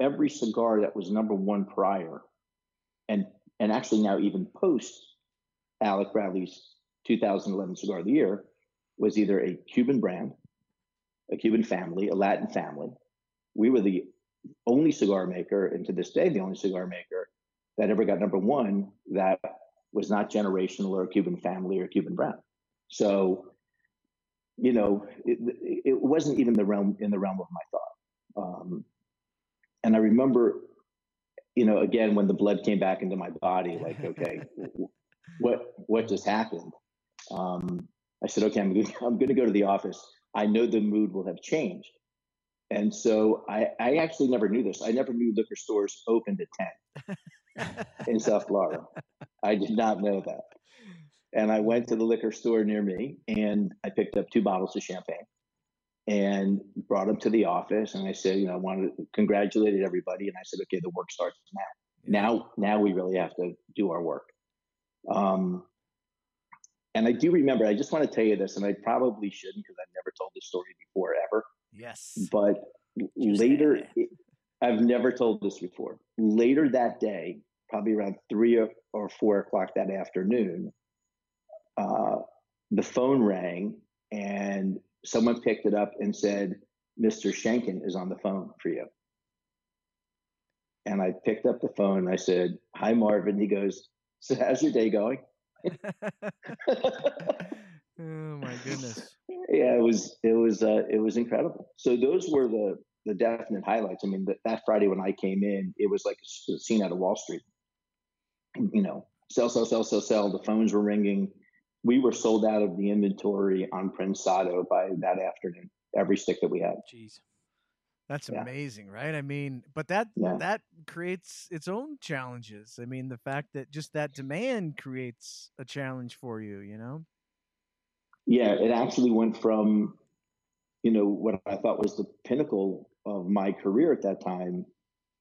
Every cigar that was number one prior, and and actually now even post Alec Bradley's 2011 Cigar of the Year, was either a Cuban brand, a Cuban family, a Latin family. We were the only cigar maker, and to this day, the only cigar maker that ever got number one that was not generational or a Cuban family or Cuban brand. So, you know, it, it wasn't even the realm in the realm of my thought. Um, and I remember, you know, again when the blood came back into my body, like, okay, what what just happened? Um, I said, okay, I'm gonna, I'm going to go to the office. I know the mood will have changed. And so I, I actually never knew this. I never knew liquor stores opened at 10 in South Florida. I did not know that. And I went to the liquor store near me and I picked up two bottles of champagne and brought them to the office. And I said, you know, I wanted to congratulate everybody. And I said, okay, the work starts now. Now, now we really have to do our work. Um, and I do remember, I just want to tell you this, and I probably shouldn't because I've never told this story before ever. Yes. But later, I've never told this before. Later that day, probably around three or, or four o'clock that afternoon, uh, the phone rang and someone picked it up and said, Mr. Shanken is on the phone for you. And I picked up the phone and I said, Hi, Marvin. He goes, So, how's your day going? oh my goodness. Yeah, it was it was uh, it was incredible. So those were the the definite highlights. I mean, the, that Friday when I came in, it was like a scene out of Wall Street you know, sell, sell, sell, sell, sell. The phones were ringing. We were sold out of the inventory on Prensado by that afternoon. Every stick that we had. Jeez, that's yeah. amazing, right? I mean, but that yeah. that creates its own challenges. I mean, the fact that just that demand creates a challenge for you. You know. Yeah, it actually went from, you know, what I thought was the pinnacle of my career at that time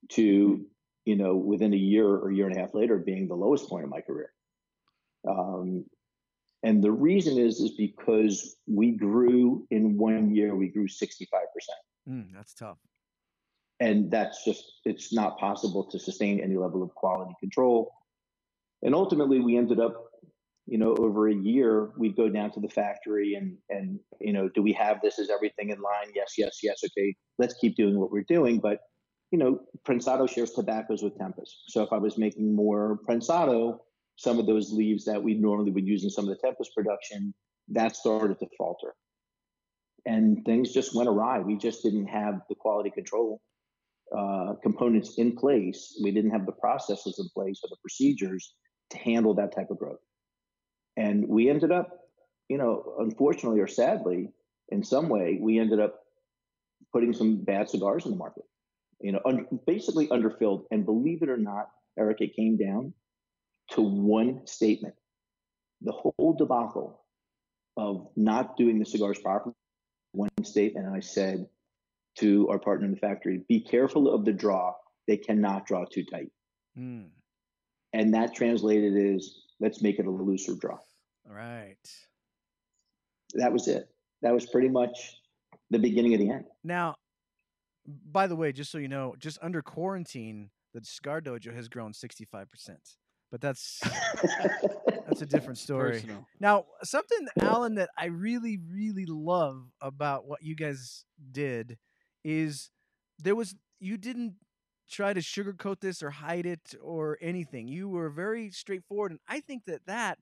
to you know, within a year or year and a half later, being the lowest point of my career. Um, And the reason is is because we grew in one year, we grew 65%. Mm, that's tough. And that's just it's not possible to sustain any level of quality control. And ultimately we ended up, you know, over a year, we'd go down to the factory and and you know, do we have this? Is everything in line? Yes, yes, yes. Okay, let's keep doing what we're doing. But you know, Prensado shares tobaccos with Tempus. So if I was making more Prensado, some of those leaves that we normally would use in some of the Tempus production, that started to falter. And things just went awry. We just didn't have the quality control uh, components in place. We didn't have the processes in place or the procedures to handle that type of growth. And we ended up, you know, unfortunately or sadly, in some way, we ended up putting some bad cigars in the market you know, un- basically underfilled. And believe it or not, Eric, it came down to one statement. The whole debacle of not doing the cigars properly, one statement. And I said to our partner in the factory, be careful of the draw. They cannot draw too tight. Mm. And that translated is let's make it a looser draw. All right. That was it. That was pretty much the beginning of the end. Now, by the way, just so you know, just under quarantine, the Cigar Dojo has grown 65%. But that's that's a different story. Personal. Now, something Alan that I really really love about what you guys did is there was you didn't try to sugarcoat this or hide it or anything. You were very straightforward and I think that that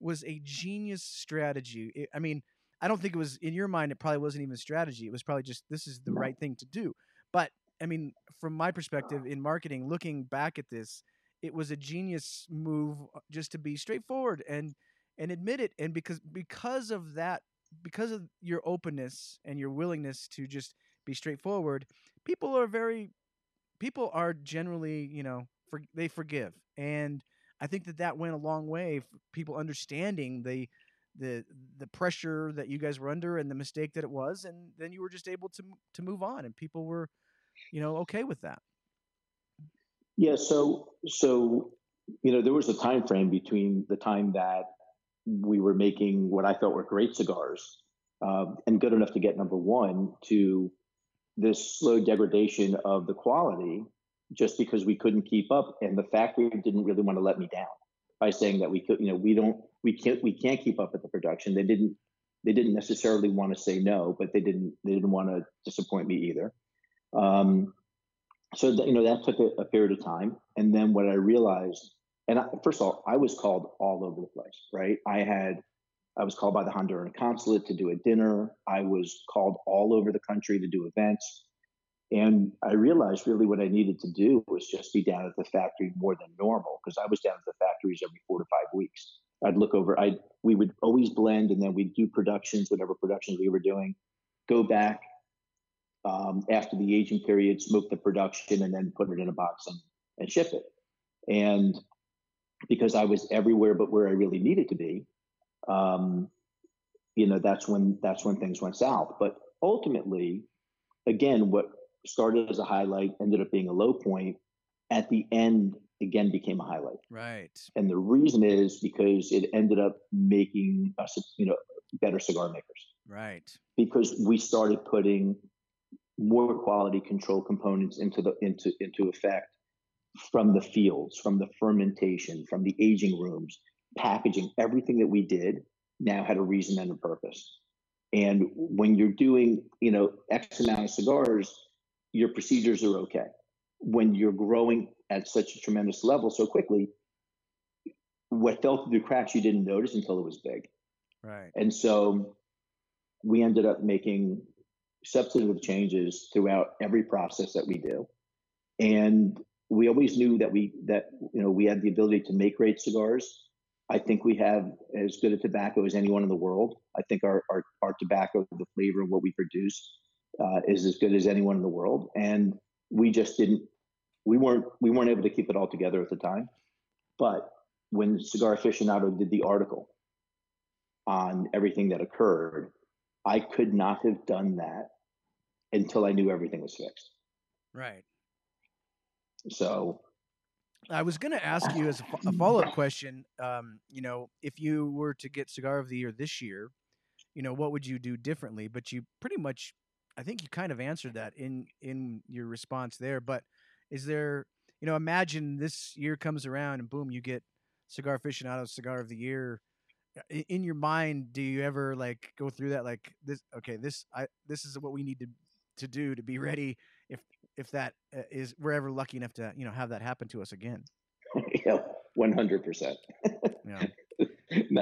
was a genius strategy. I mean, I don't think it was in your mind. It probably wasn't even strategy. It was probably just this is the right thing to do. But I mean, from my ah. perspective in marketing, looking back at this, it was a genius move uh, just to be straightforward and and admit it. And because because of that, because of your openness and your willingness to just be straightforward, people are very people are generally you know for, they forgive and I think that that went a long way. for People understanding the the the pressure that you guys were under and the mistake that it was and then you were just able to to move on and people were you know okay with that yeah so so you know there was a time frame between the time that we were making what i thought were great cigars uh, and good enough to get number one to this slow degradation of the quality just because we couldn't keep up and the factory didn't really want to let me down by saying that we could you know we don't we can't we can't keep up with the production. They didn't they didn't necessarily want to say no, but they didn't they didn't want to disappoint me either. Um, so you know that took a, a, period of time, and then what I realized, and I, first of all, I was called all over the place. Right, I had I was called by the Honduran consulate to do a dinner. I was called all over the country to do events. And I realized really what I needed to do was just be down at the factory more than normal because I was down at the factories every four to five weeks. I'd look over. I we would always blend, and then we'd do productions, whatever productions we were doing. Go back um, after the aging period, smoke the production, and then put it in a box and, and ship it. And because I was everywhere but where I really needed to be, um, you know, that's when that's when things went south. But ultimately, again, what started as a highlight ended up being a low point. At the end, again became a highlight. Right. And the reason is because it ended up making us, you know, better cigar makers. Right. Because we started putting more quality control components into the into into effect from the fields, from the fermentation, from the aging rooms, packaging, everything that we did now had a reason and a purpose. And when you're doing, you know, X amount of cigars, your procedures are okay. When you're growing at such a tremendous level so quickly, what fell through the cracks you didn't notice until it was big. Right. And so we ended up making substantive changes throughout every process that we do. And we always knew that we that you know we had the ability to make great cigars. I think we have as good a tobacco as anyone in the world. I think our our, our tobacco, the flavor of what we produce, uh, is as good as anyone in the world. And we just didn't we weren't we weren't able to keep it all together at the time. But when Cigar Aficionado did the article on everything that occurred, I could not have done that until I knew everything was fixed. Right. So I was going to ask you as a, a follow up question. Um, you know, if you were to get cigar of the year this year, you know, what would you do differently? But you pretty much, I think you kind of answered that in in your response there. But is there, you know, imagine this year comes around and boom, you get cigar aficionado cigar of the year. In your mind, do you ever like go through that? Like this, okay, this I this is what we need to to do to be ready if if that uh, we're ever lucky enough to you know have that happen to us again. yeah, one hundred percent. Yeah.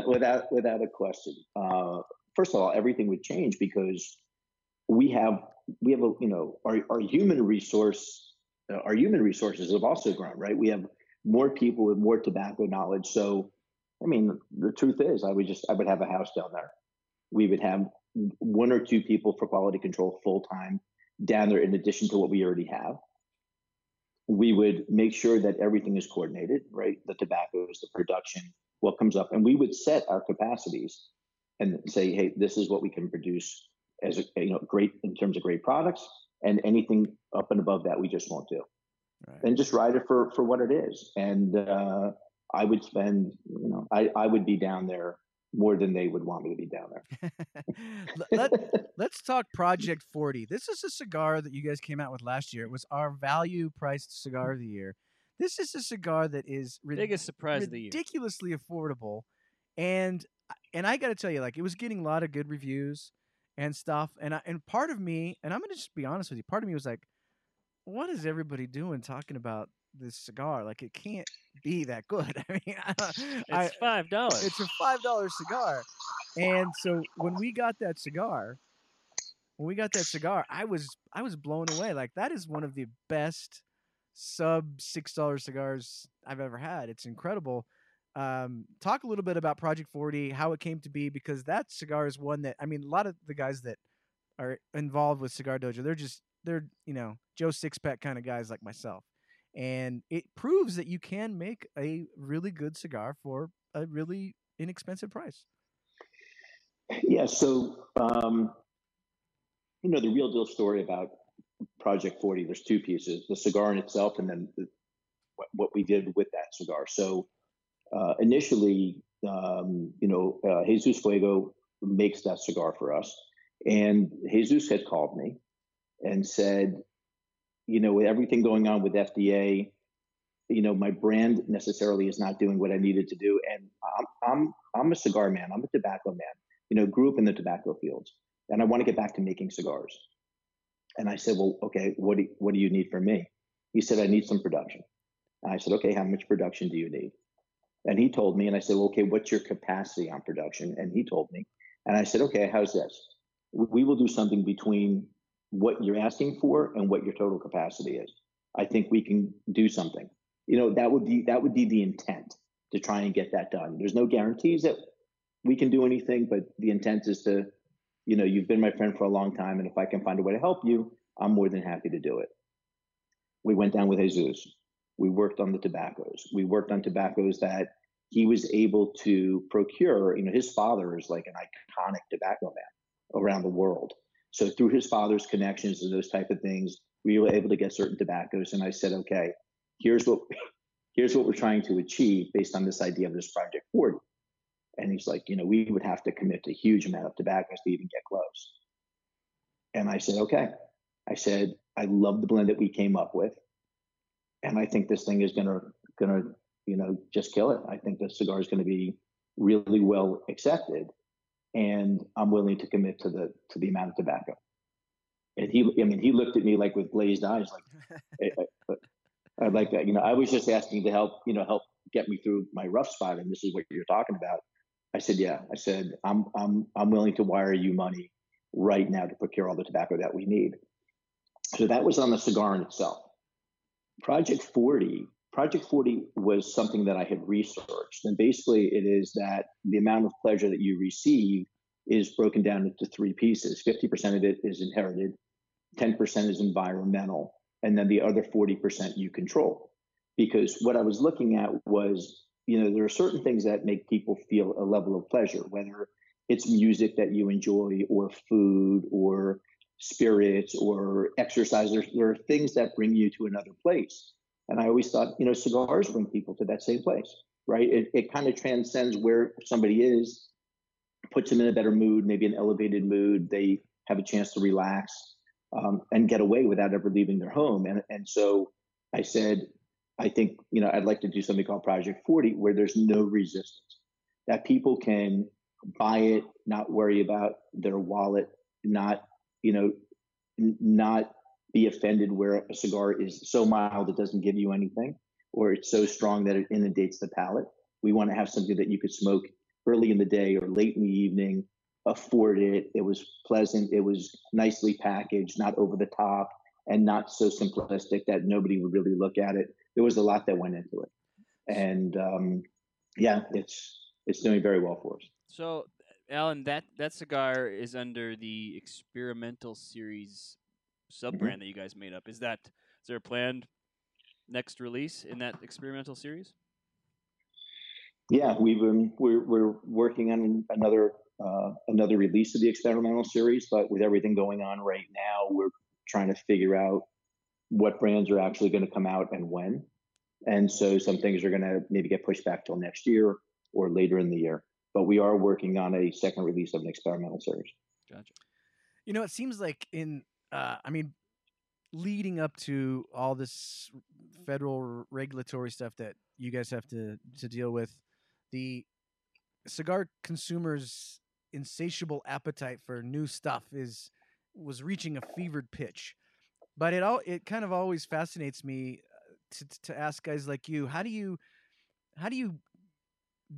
Without without a question. Uh, first of all, everything would change because we have we have a you know our our human resource uh, our human resources have also grown right. We have more people with more tobacco knowledge. So, I mean, the truth is, I would just I would have a house down there. We would have one or two people for quality control full time down there in addition to what we already have we would make sure that everything is coordinated, right? The tobaccos, the production, what comes up, and we would set our capacities and say, hey, this is what we can produce as a, you know great in terms of great products, and anything up and above that we just won't do. Right. And just ride it for for what it is. And uh, I would spend, you know, I I would be down there more than they would want me to be down there. Let, let's talk Project 40. This is a cigar that you guys came out with last year. It was our value priced cigar of the year. This is a cigar that is rid- Biggest surprise of the year. ridiculously affordable, and uh, and I got to tell you, like it was getting a lot of good reviews and stuff. And I, and part of me, and I'm gonna just be honest with you, part of me was like, what is everybody doing talking about this cigar? Like it can't be that good. I mean, I, It's five dollars. it's a five dollar cigar. And so when we got that cigar, when we got that cigar, I was I was blown away. Like that is one of the best sub six dollar cigars I've ever had. It's incredible. Um, talk a little bit about Project Forty, how it came to be, because that cigar is one that I mean, a lot of the guys that are involved with Cigar Dojo, they're just they're you know Joe Sixpack kind of guys like myself, and it proves that you can make a really good cigar for a really inexpensive price. Yeah. So, um, you know, the real deal story about Project 40, there's two pieces the cigar in itself, and then the, what, what we did with that cigar. So, uh, initially, um, you know, uh, Jesus Fuego makes that cigar for us. And Jesus had called me and said, you know, with everything going on with FDA, you know, my brand necessarily is not doing what I needed to do. And I'm, I'm, I'm a cigar man. I'm a tobacco man you know, grew up in the tobacco fields, and I want to get back to making cigars. And I said, well, okay, what do, what do you need from me? He said, I need some production. And I said, okay, how much production do you need? And he told me, and I said, well, okay, what's your capacity on production? And he told me, and I said, okay, how's this? We we will do something between what you're asking for and what your total capacity is. I think we can do something. You know, that would be that would be the intent to try and get that done. There's no guarantees that we can do anything, but the intent is to, you know, you've been my friend for a long time, and if I can find a way to help you, I'm more than happy to do it. We went down with Jesus. We worked on the tobaccos. We worked on tobaccos that he was able to procure. You know, his father is like an iconic tobacco man around the world. So through his father's connections and those type of things, we were able to get certain tobaccos. And I said, okay, here's what here's what we're trying to achieve based on this idea of this project 40 and he's like, you know, we would have to commit a huge amount of tobaccos to even get close. And I said, okay. I said, I love the blend that we came up with. And I think this thing is gonna gonna, you know, just kill it. I think the cigar is gonna be really well accepted. And I'm willing to commit to the to the amount of tobacco. And he I mean he looked at me like with glazed eyes, like I, I, I'd like that. You know, I was just asking to help, you know, help get me through my rough spot. And this is what you're talking about. I said, yeah. I said, I'm I'm I'm willing to wire you money right now to procure all the tobacco that we need. So that was on the cigar in itself. Project 40, Project 40 was something that I had researched. And basically it is that the amount of pleasure that you receive is broken down into three pieces. 50% of it is inherited, 10% is environmental, and then the other 40% you control. Because what I was looking at was you know there are certain things that make people feel a level of pleasure whether it's music that you enjoy or food or spirits or exercise there, there are things that bring you to another place And I always thought, you know, cigars bring people to that same place, right? It, it kind of transcends where somebody is, puts them in a better mood, maybe an elevated mood. They have a chance to relax um, and get away without ever leaving their home. And, and so I said, I think, you know, I'd like to do something called Project 40 where there's no resistance, that people can buy it, not worry about their wallet, not, you know, not be offended where a cigar is so mild it doesn't give you anything, or it's so strong that it inundates the palate. We want to have something that you could smoke early in the day or late in the evening, afford it. It was pleasant. It was nicely packaged, not over the top, and not so simplistic that nobody would really look at it. There was a lot that went into it, and um, yeah, it's it's doing very well for us. So, Alan, that that cigar is under the experimental series sub brand mm-hmm. that you guys made up. Is that is there a planned next release in that experimental series? Yeah, we've been we're we're working on another uh, another release of the experimental series, but with everything going on right now, we're trying to figure out what brands are actually going to come out and when. And so some things are going to maybe get pushed back till next year or later in the year. But we are working on a second release of an experimental series. Gotcha. You know, it seems like in uh, I mean, leading up to all this federal regulatory stuff that you guys have to to deal with, the cigar consumers' insatiable appetite for new stuff is was reaching a fevered pitch. But it all it kind of always fascinates me uh, to to ask guys like you, how do you how do you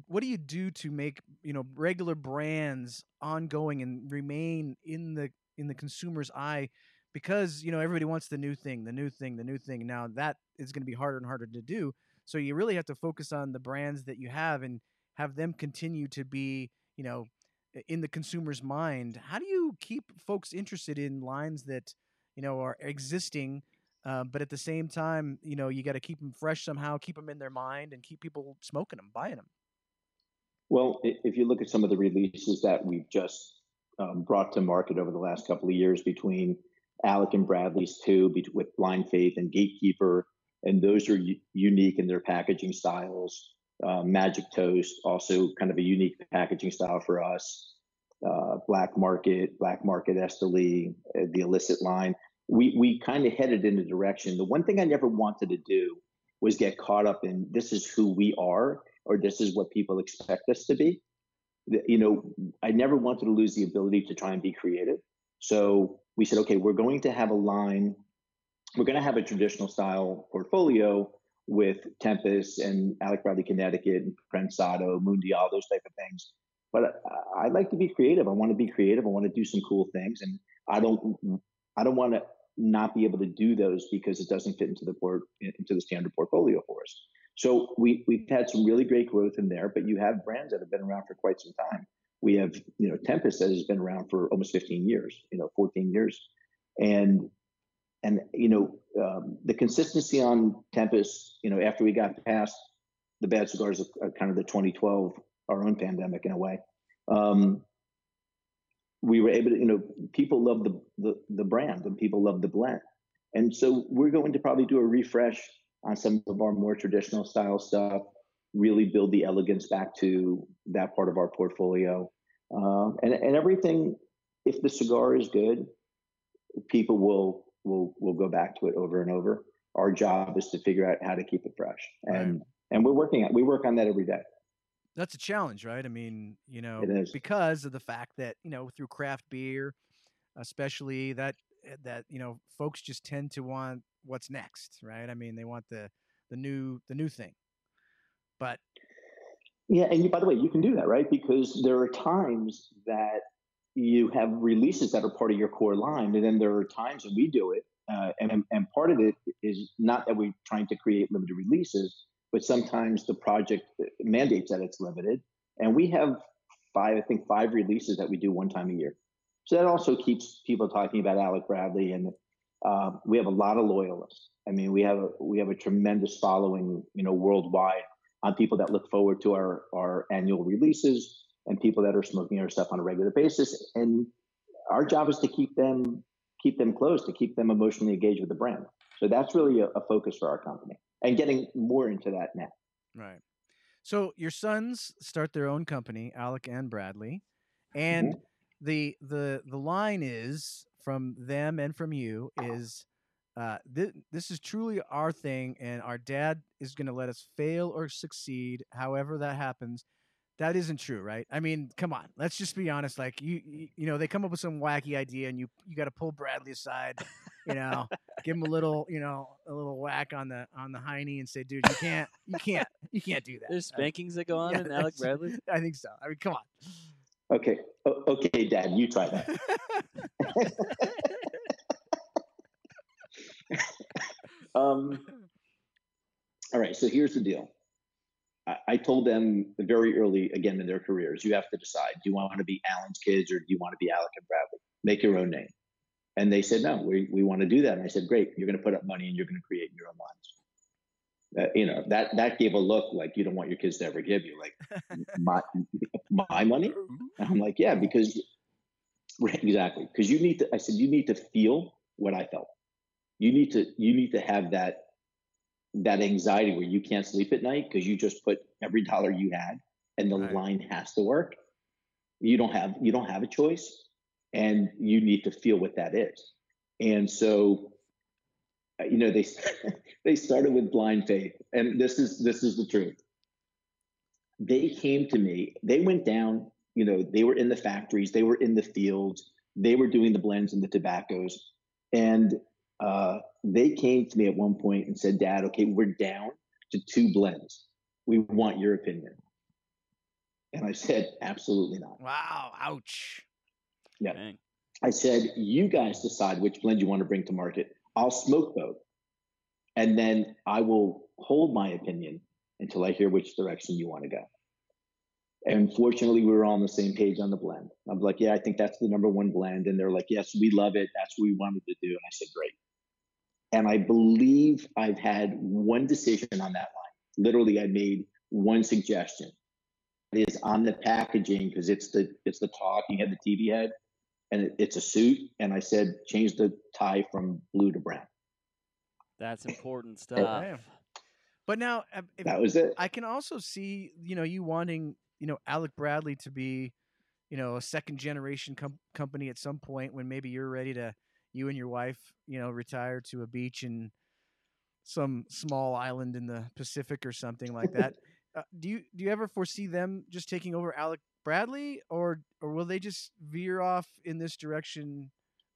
what do you do to make you know regular brands ongoing and remain in the in the consumer's eye because you know everybody wants the new thing the new thing the new thing. Now that is going to be harder and harder to do. So you really have to focus on the brands that you have and have them continue to be you know in the consumer's mind. How do you keep folks interested in lines that you know are existing uh, but at the same time you know you got to keep them fresh somehow keep them in their mind and keep people smoking them buying them well if you look at some of the releases that we've just um, brought to market over the last couple of years between Alec and Bradley's two with Blind Faith and Gatekeeper, and those are u- unique in their packaging styles. Uh, Magic Toast, also kind of a unique packaging style for us. Uh, Black Market, Black Market Esteli, uh, the illicit line. We we kind of headed in a direction. The one thing I never wanted to do was get caught up in this is who we are or this is what people expect us to be you know, I never wanted to lose the ability to try and be creative. So we said, okay, we're going to have a line, we're going to have a traditional style portfolio with Tempus and Alec Bradley Connecticut and Prensado, Mundial, those type of things. But I, I like to be creative. I want to be creative. I want to do some cool things, and I don't, I don't want to not be able to do those because it doesn't fit into the port into the standard portfolio for us. So we we've had some really great growth in there, but you have brands that have been around for quite some time. We have you know Tempus that has been around for almost 15 years, you know 14 years, and and you know um, the consistency on Tempus, you know after we got past the bad cigars of, of kind of the 2012 our own pandemic in a way. Um, we were able to, you know, people love the, the, the brand and people love the blend. And so we're going to probably do a refresh on some of our more traditional style stuff, really build the elegance back to that part of our portfolio. Um, and, and everything, if the cigar is good, people will, will, will go back to it over and over. Our job is to figure out how to keep it fresh. And, right. and we're working at, we work on that every day. That's a challenge, right? I mean, you know, because of the fact that, you know, through craft beer, especially that that you know folks just tend to want what's next, right? I mean, they want the the new the new thing. But yeah, and you, by the way, you can do that, right? Because there are times that you have releases that are part of your core line, and then there are times that we do it, uh, and and part of it is not that we're trying to create limited releases, but sometimes the project uh, mandates that it's limited, and we have five, I think, five releases that we do one time a year. So that also keeps people talking about Alec Bradley and uh, we have a lot of loyalists. I mean, we have a, we have a tremendous following, you know, worldwide on people that look forward to our our annual releases and people that are smoking our stuff on a regular basis. And our job is to keep them keep them close, to keep them emotionally engaged with the brand. So that's really a, a focus for our company. and getting more into that now. Right. So your sons start their own company, Alec and Bradley, and the the the line is from them and from you is uh, th- this is truly our thing, and our dad is going to let us fail or succeed, however that happens. That isn't true, right? I mean, come on, let's just be honest. Like you, you, you know, they come up with some wacky idea, and you you got to pull Bradley aside, you know, give him a little, you know, a little whack on the on the hiney, and say, dude, you can't, you can't, you can't do that. There's spankings that go on yeah, in Alec Bradley. I think so. I mean, come on. Okay, o- okay, Dad, you try that. um, all right, so here's the deal. I, I told them very early, again in their careers, you have to decide: do you want to be Alan's kids or do you want to be Alec and Bradley? Make your own name. And they said, no, we, we want to do that. And I said, great, you're going to put up money and you're going to create your own lines. Uh, you know that that gave a look like you don't want your kids to ever give you like my my money. And I'm like, yeah, because right, exactly because you need to. I said you need to feel what I felt. You need to you need to have that that anxiety where you can't sleep at night because you just put every dollar you had and the Right. line has to work. You don't have you don't have a choice, and you need to feel what that is. And so, you know, they they started with blind faith, and this is this is the truth. They came to me. They went down. You know, they were in the factories. They were in the fields. They were doing the blends and the tobaccos, and uh, they came to me at one point and said, "Dad, okay, we're down to two blends. We want your opinion." And I said, "Absolutely not." Wow. Ouch. Yeah. Dang. I said, you guys decide which blend you want to bring to market. I'll smoke both. And then I will hold my opinion until I hear which direction you want to go. And fortunately, we were all on the same page on the blend. I'm like, yeah, I think that's the number one blend. And they're like, yes, we love it. That's what we wanted to do. And I said, great. And I believe I've had one decision on that line. Literally, I made one suggestion. It is on the packaging because it's the it's the talking head, the TV head and it, it's a suit. And I said, change the tie from blue to brown. That's important Damn. stuff. But now, if, That was it. I can also see, you know, you wanting, you know, Alec Bradley to be, you know, a second generation com- company at some point when maybe you're ready to, you and your wife, you know, retire to a beach in some small island in the Pacific or something like that. uh, do you do you ever foresee them just taking over Alec Bradley, or or will they just veer off in this direction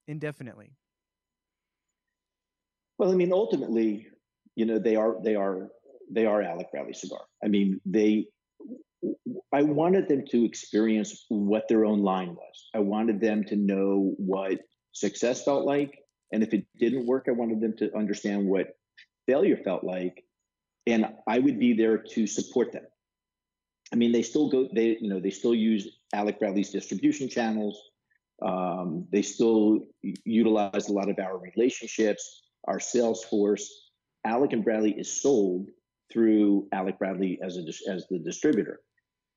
indefinitely? Well, I mean, ultimately, you know, they are they are they are Alec Bradley cigar. I mean, they. I wanted them to experience what their own line was. I wanted them to know what success felt like, and if it didn't work, I wanted them to understand what failure felt like, and I would be there to support them. I mean, they still go. They you know they still use Alec Bradley's distribution channels. Um, they still utilize a lot of our relationships, our sales force. Alec and Bradley is sold through Alec Bradley as a as the distributor.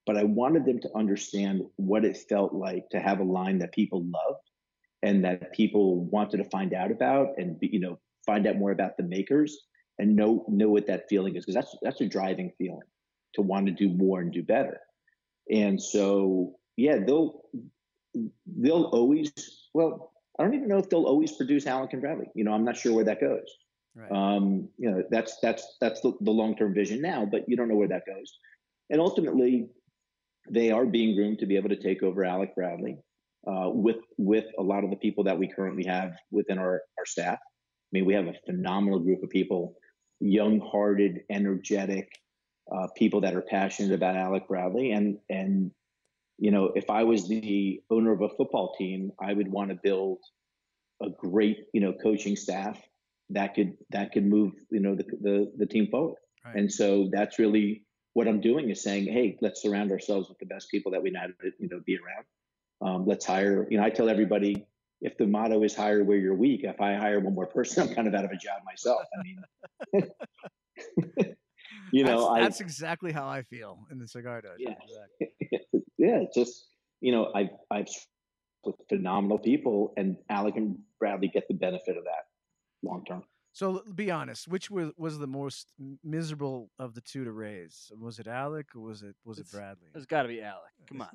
But I wanted them to understand what it felt like to have a line that people loved and that people wanted to find out about and you know find out more about the makers and know know what that feeling is because that's that's a driving feeling to want to do more and do better. And so yeah, they'll they'll always well I don't even know if they'll always produce Alec and Bradley. You know, I'm not sure where that goes. Right. Um, you know, that's that's that's the, the long term vision now, but you don't know where that goes. And ultimately, they are being groomed to be able to take over Alec Bradley uh, with with a lot of the people that we currently have within our our staff. I mean, we have a phenomenal group of people, young-hearted, energetic uh, people that are passionate about Alec Bradley, and and you know, if I was the owner of a football team, I would want to build a great you know coaching staff that could that could move you know the the, the team forward. Right. And so that's really what I'm doing is saying, hey, let's surround ourselves with the best people that we know to you know be around. Um, let's hire. You know, I tell everybody if the motto is hire where you're weak. If I hire one more person, I'm kind of out of a job myself. I mean, you know, that's, I that's exactly how I feel in the cigar dojo. Yeah. Exactly. yeah, just you know, I've I've with phenomenal people, and Alec and Bradley get the benefit of that long term. So be honest, which was was the most miserable of the two to raise? Was it Alec or was it was it Bradley? It's got to be Alec. Come on.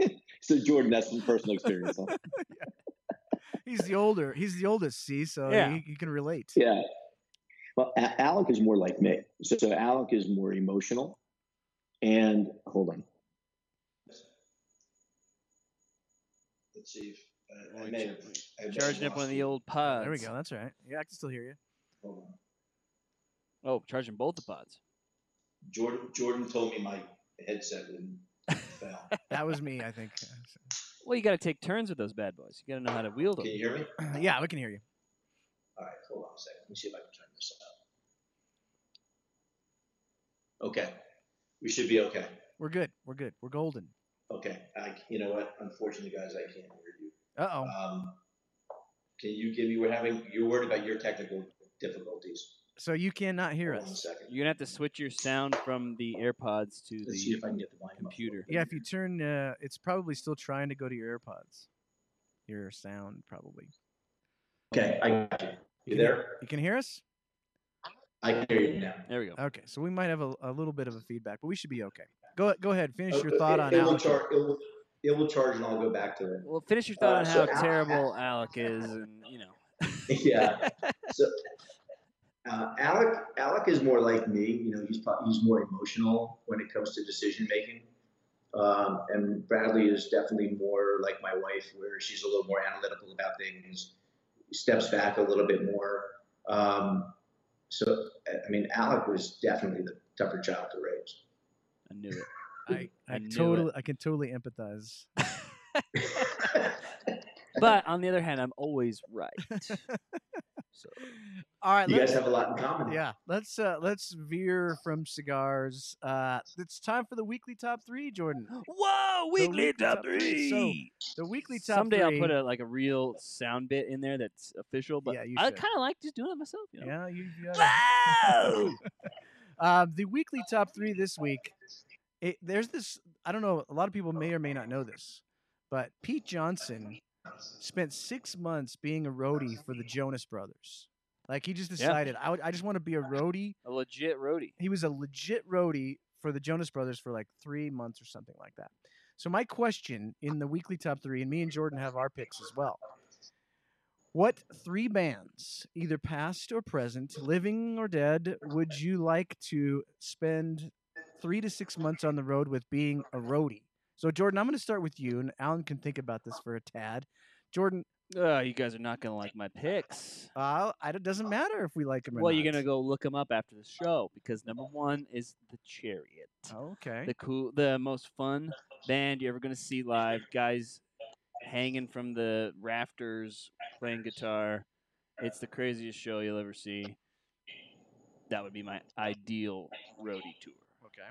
so Jordan, that's some personal experience. Huh? He's the older. He's the oldest. See, so Yeah. he, he can relate. Yeah. Well, A- Alec is more like me. So, so Alec is more emotional. And hold on. Let's see if uh, I may have, I may have Charging up one of the old pods. There we go. That's right. Yeah, I can still hear you. Hold on. Oh, charging both the pods. Jordan Jordan told me my headset wouldn't fail. That was me, I think. Well, you got to take turns with those bad boys. You got to know how to wield them. Can you hear me? yeah, we can hear you. All right, hold on a second. Let me see if I can turn this up. Okay, we should be okay. We're good. We're good. We're golden. Okay, I, you know what? Unfortunately, guys, I can't hear you. Uh oh. Um, can you give me? We're having. You're worried about your technical difficulties. So you cannot hear Hold us. second. You're gonna have to switch your sound from the AirPods to Let's see the if I can get the computer. Yeah, if you turn, uh, it's probably still trying to go to your AirPods. Your sound probably. Okay, I got you. You can- there? You can hear us? I can hear you now. There we go. Okay, so we might have a, a little bit of a feedback, but we should be okay. Go go ahead. Finish your thought it, on it will Alec. char- it, will, it will charge, and I'll go back to it. Well, finish your thought Uh, on so how Al- terrible Alec is, and you know. yeah. So uh, Alec, Alec is more like me. You know, he's probably, he's more emotional when it comes to decision making. Um, and Bradley is definitely more like my wife, where she's a little more analytical about things, steps back a little bit more. Um, so, I- I mean, Alec was definitely the tougher child to raise. I knew it. I, I I knew totally, I can totally empathize. But on the other hand, I'm always right. So All right, you guys have a lot in common. yeah, let's uh, let's veer from cigars. Uh, it's time for the weekly top three, Jordan. Whoa, weekly weekly top top three. three. The weekly top Someday three. I'll put a like a real sound bit in there that's official, but Yeah, I kind of like just doing it myself. You know? Yeah, you. you gotta- Whoa! Um, the weekly top three this week. It, there's this. I don't know. A lot of people may or may not know this, but Pete Johnson spent six months being a roadie for the Jonas Brothers. Like he just Yeah. decided, I, would, I just want to be a roadie. a legit roadie. He was a legit roadie for the Jonas Brothers for like three months or something like that. So my question in the weekly top three, and me and Jordan have our picks as well. What three bands, either past or present, living or dead, would you like to spend three to six months on the road with being a roadie? So Jordan, I'm going to start with you, and Alan can think about this for a tad. Jordan, Uh, you guys are not gonna like my picks. uh, it doesn't matter if we like them or Well, not. you're gonna go look them up after the show because number one is the Chariot, Okay. the cool, the most fun band you're ever gonna see live. Guys hanging from the rafters playing guitar. It's the craziest show you'll ever see. That would be my ideal roadie tour. Okay.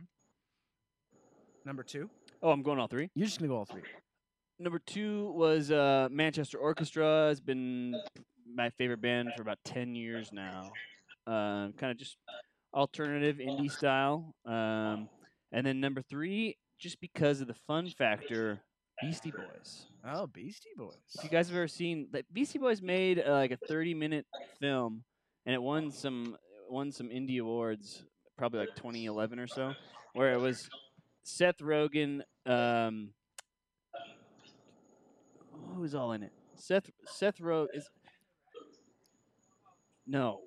Number two. Oh, I'm going all three. You're just gonna go all three. Number two was uh, Manchester Orchestra. Has been my favorite band for about ten years now. Um, kind of just alternative indie style. Um, and then number three, just because of the fun factor, Beastie Boys. Oh, Beastie Boys. If you guys have ever seen, like Beastie Boys made uh, like a thirty-minute film, and it won some won some indie awards, probably like 2011 or so, where it was Seth Rogen. Um, who was all in it? Seth Seth Rogen is no.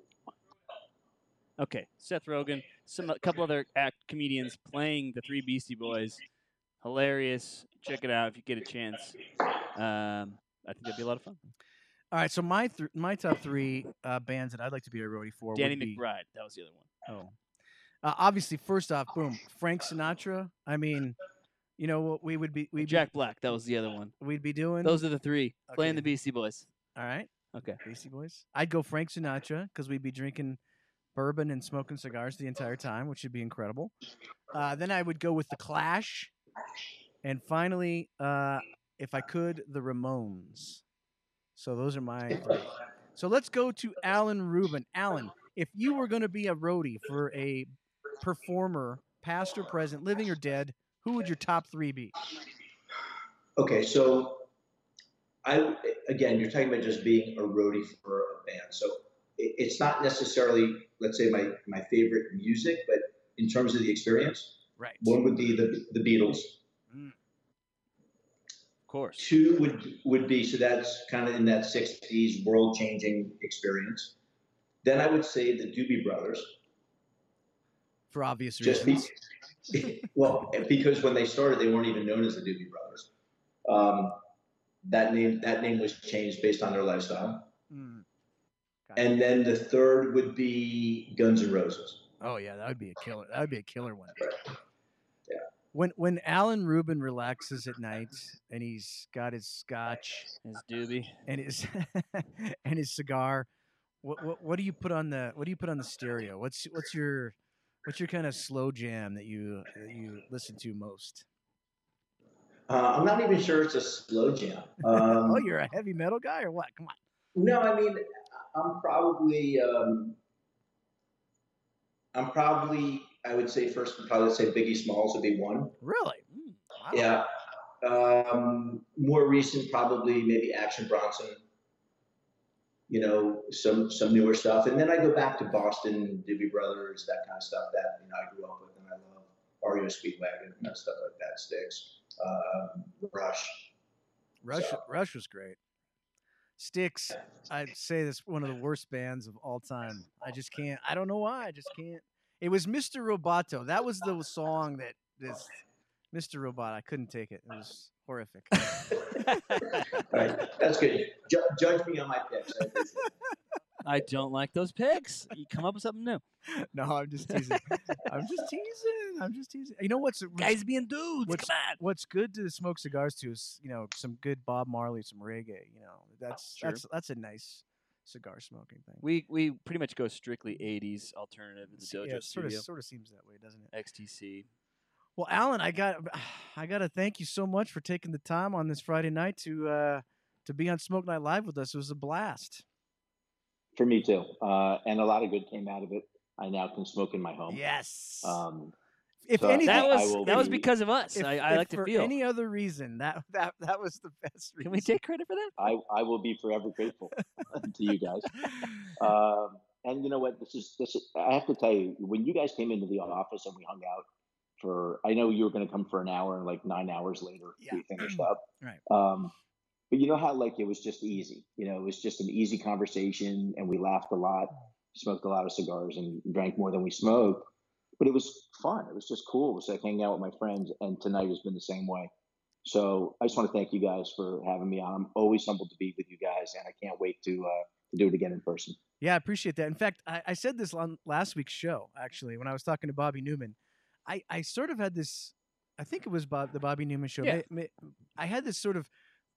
Okay, Seth Rogen, some a couple other act comedians playing the three Beastie Boys. Hilarious. Check it out if you get a chance. Um, I think that'd be a lot of fun. All right, so my th- my top three uh, bands that I'd like to be a roadie for Danny would be McBride, that was the other one. oh, uh, obviously first off, boom, Frank Sinatra. I mean, you know what we would be we'd Jack Black, that was the other one. we'd be doing. Those are the three playing the Beastie Boys. All right, Okay. Beastie Boys. I'd go Frank Sinatra because we'd be drinking bourbon and smoking cigars the entire time, which would be incredible. Uh, then I would go with the Clash, and finally, uh, if I could, the Ramones. So those are my three. So let's go to Alan Rubin. Alan, if you were going to be a roadie for a performer, past or present, living or dead, who would your top three be? Okay, so I again, you're talking about just being a roadie for a band, so it, it's not necessarily, let's say, my my favorite music, but in terms of the experience, Right. one would be the the Beatles. Mm. Of course. Two would would be so that's kind of in that '60s world changing experience. Then I would say the Doobie Brothers, For obvious just reasons. be, well because when they started, they weren't even known as the Doobie Brothers. Um, that name that name was changed based on their lifestyle. Mm. And then the third would be Guns N' Roses. Oh yeah, that would be a killer. That would be a killer one. Yeah. When when Alan Rubin relaxes at night and he's got his scotch His doobie. and his and his cigar, what, what what do you put on the what do you put on the stereo? What's what's your what's your kind of slow jam that you that you listen to most? Uh, I'm not even sure it's a slow jam. Um, oh, you're a heavy metal guy or what? Come on. No, I mean, I'm probably, um, I'm probably, I would say first, probably say Biggie Smalls would be one. Really? Mm, wow. Yeah. Um, more recent, probably maybe Action Bronson. You know, some some newer stuff, and then I go back to Boston, Doobie Brothers, that kind of stuff that you know I grew up with, and I love REO Speedwagon, and stuff like that. Styx, um, Rush. Rush So- Rush was great. Styx, I'd say that's one of the worst bands of all time. I just can't. I don't know why. I just can't. It was Mr. Roboto. That was the song that this Mr. Robot. I couldn't take it. It was horrific. All right, that's good. Ju- judge me on my picks. I appreciate it. I don't like those picks. You come up with something new. no, I'm just teasing. I'm just teasing. I'm just teasing. You know what's what's- Guys being dudes. What's- come on. What's good to smoke cigars to is you know some good Bob Marley, some reggae. You know that's Sure. that's that's a nice cigar smoking thing. We we pretty much go strictly 80s alternative in the Se- Dojo yeah, it sort of sort of seems that way, doesn't it? XTC. Well, Alan, I got I got to thank you so much for taking the time on this Friday night to uh, to be on Smoke Night Live with us. It was a blast. For me too, uh, and a lot of good came out of it. I now can smoke in my home. Yes. Um, if so anything, That was will that was because of us. if, I, I if like to for feel. any other reason that that that was the best reason. Can we take credit for that? I, I will be forever grateful to you guys. Um, and you know what? This is this. Is, I have to tell you, when you guys came into the office and we hung out for, I know you were going to come for an hour, and like nine hours later Yeah. we finished up. Right. Um, but you know how like it was just easy. You know, it was just an easy conversation, and we laughed a lot, smoked a lot of cigars, and drank more than we smoked. But it was fun. It was just cool. It was like hanging out with my friends, and tonight has been the same way. So I just want to thank you guys for having me on. I'm always humbled to be with you guys, and I can't wait to uh, to do it again in person. Yeah, I appreciate that. In fact, I, I said this on last week's show, actually, when I was talking to Bobby Newman. I, I sort of had this, I think it was Bob, the Bobby Newman show. Yeah. I had this sort of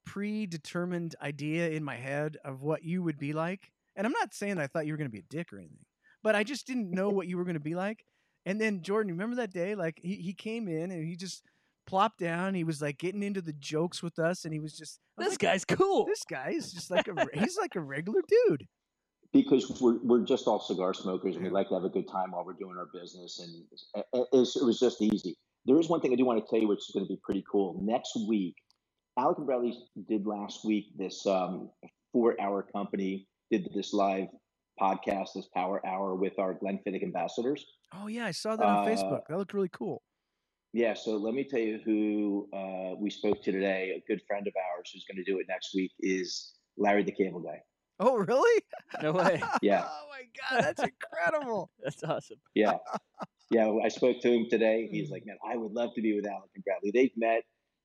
predetermined idea in my head of what you would be like. And I'm not saying I thought you were going to be a dick or anything, but I just didn't know what you were going to be like. And then, Jordan, remember that day? Like, he, he came in and he just plopped down. He was like getting into the jokes with us, and he was just, was This like, guy's cool. this guy is just like a, he's like a regular dude. Because we're, we're just all cigar smokers and we like to have a good time while we're doing our business. And it, it, it was just easy. There is one thing i do want to tell you which is going to be pretty cool. Next week alec and bradley did last week this um, four hour company did this live podcast this power hour with our glenfiddich ambassadors. Oh yeah, I saw that on Uh, Facebook. That looked really cool. yeah so let me tell you who uh, we spoke to today. A good friend of ours who's going to do it next week is larry the cable guy Oh really? No way. Yeah. oh my god, that's incredible. That's awesome. Yeah. Yeah. I spoke to him today. He's like, man, I would love to be with Alec and Bradley. They've met.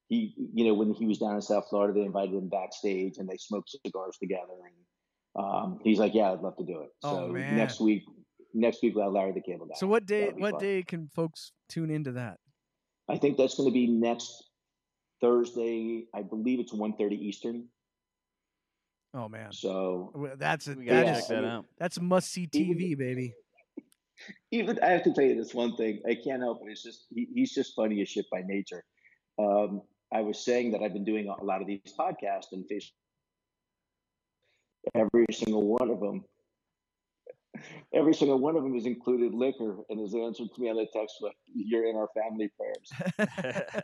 He, you know, when he was down in South Florida, they invited him backstage and they smoked cigars together. And um, he's like, yeah, I'd love to do it. Oh, So man. next week, next week we'll have Larry the Cable Guy. So what day? What fun. day can folks tune into that? I think that's going to be next Thursday. I believe it's 1.30 Eastern. Oh man, So that's a We that Yeah, is check that I mean- out. that's must see Even- TV, baby. even I have to tell you this one thing. I can't help it. It's just he, he's just funny as shit by nature. Um, I was saying that I've been doing a lot of these podcasts and face every single one of them. Every single one of them has included liquor, and his answer to me on the text was, "You're in our family prayers."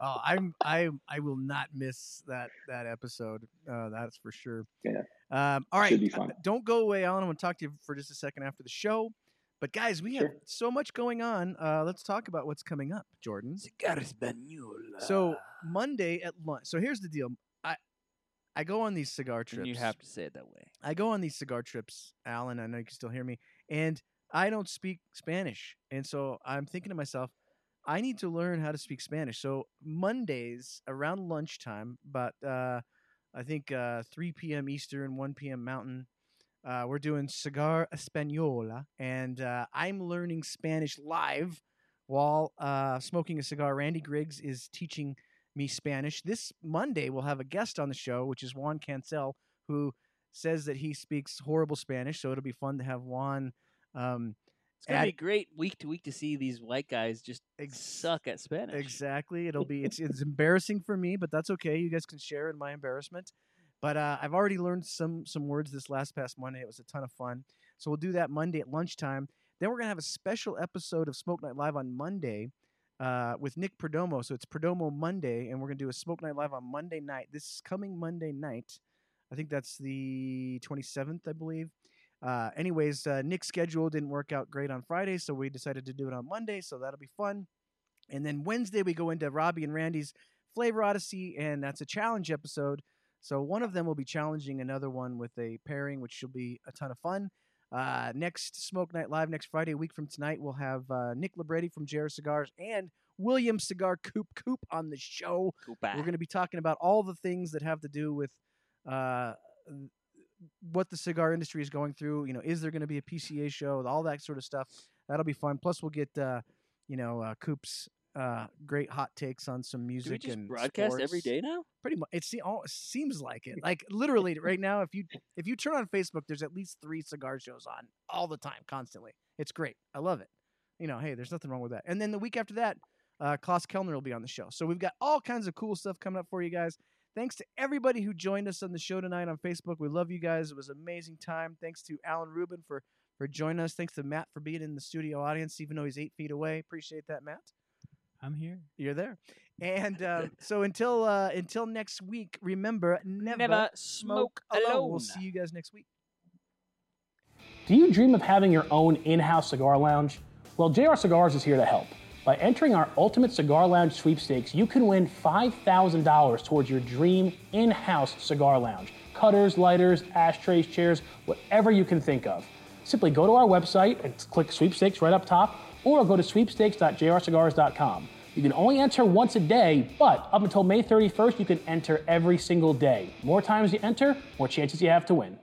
oh, I'm I I will not miss that that episode. Uh, that's for sure. Yeah. Um, all right. Should be fun. Don't go away, Alan. I want to talk to you for just a second after the show. But guys, we have so much going on. Uh, let's talk about what's coming up, Jordan. Cigar Española. So Monday at lunch. So here's the deal. I go on these cigar trips. And you have to say it that way. I go on these cigar trips, Alan. I know you can still hear me, and I don't speak Spanish, and so I'm thinking to myself, I need to learn how to speak Spanish. So Mondays around lunchtime, but uh, I think uh, 3 p.m. Eastern, 1 p.m. Mountain. Uh, we're doing Cigar Española, and uh, I'm learning Spanish live while uh, smoking a cigar. Randy Griggs is teaching me Spanish. This Monday, we'll have a guest on the show, which is Juan Cancel, who says that he speaks horrible Spanish. So it'll be fun to have Juan. Um, It's gonna add- be great week to week to see these white guys just Ex- suck at Spanish. Exactly. It'll be it's it's embarrassing for me, but that's okay. You guys can share in my embarrassment. But uh, I've already learned some some words this last past Monday. It was a ton of fun. So we'll do that Monday at lunchtime. Then we're gonna have a special episode of Smoke Night Live on Monday uh, with Nick Perdomo. So it's Perdomo Monday, and we're gonna do a Smoke Night Live on Monday night. This coming Monday night. I think that's the 27th, I believe. Uh, anyways, uh, Nick's schedule didn't work out great on Friday, so we decided to do it on Monday. So that'll be fun. And then Wednesday we go into Robbie and Randy's Flavor Odyssey, and that's a challenge episode. So one of them will be challenging another one with a pairing, which will be a ton of fun. Uh, next Smoke Night Live next Friday, a week from tonight, we'll have uh, Nick Libretti from JR Cigars and William Cigar Coop Coop on the show. We're going to be talking about all the things that have to do with uh, what the cigar industry is going through. You know, is there going to be a PCA show? All that sort of stuff. That'll be fun. Plus, we'll get uh, you know uh, Coop's uh, great hot takes on some music Do we just and broadcast every sports. day now? Pretty much, it se- all, seems like it. Like literally, right now, if you if you turn on Facebook, there's at least three cigar shows on all the time, constantly. It's great. I love it. You know, hey, there's nothing wrong with that. And then the week after that, uh, Klaas Kelner will be on the show. So we've got all kinds of cool stuff coming up for you guys. Thanks to everybody who joined us on the show tonight on Facebook. We love you guys. It was an amazing time. Thanks to Alan Rubin for for joining us. Thanks to Matt for being in the studio audience, even though he's eight feet away. Appreciate that, Matt. I'm here. You're there. And uh, so until uh, until next week, remember never, Never smoke smoke alone. alone. We'll see you guys next week. Do you dream of having your own in house cigar lounge? Well, JR Cigars is here to help. By entering our Ultimate Cigar Lounge sweepstakes, you can win $5,000 towards your dream in house cigar lounge. Cutters, lighters, ashtrays, chairs, whatever you can think of. Simply go to our website and click sweepstakes right up top, or go to sweepstakes.jrcigars.com. You can only enter once a day, but up until May 31st, you can enter every single day. More times you enter, more chances you have to win.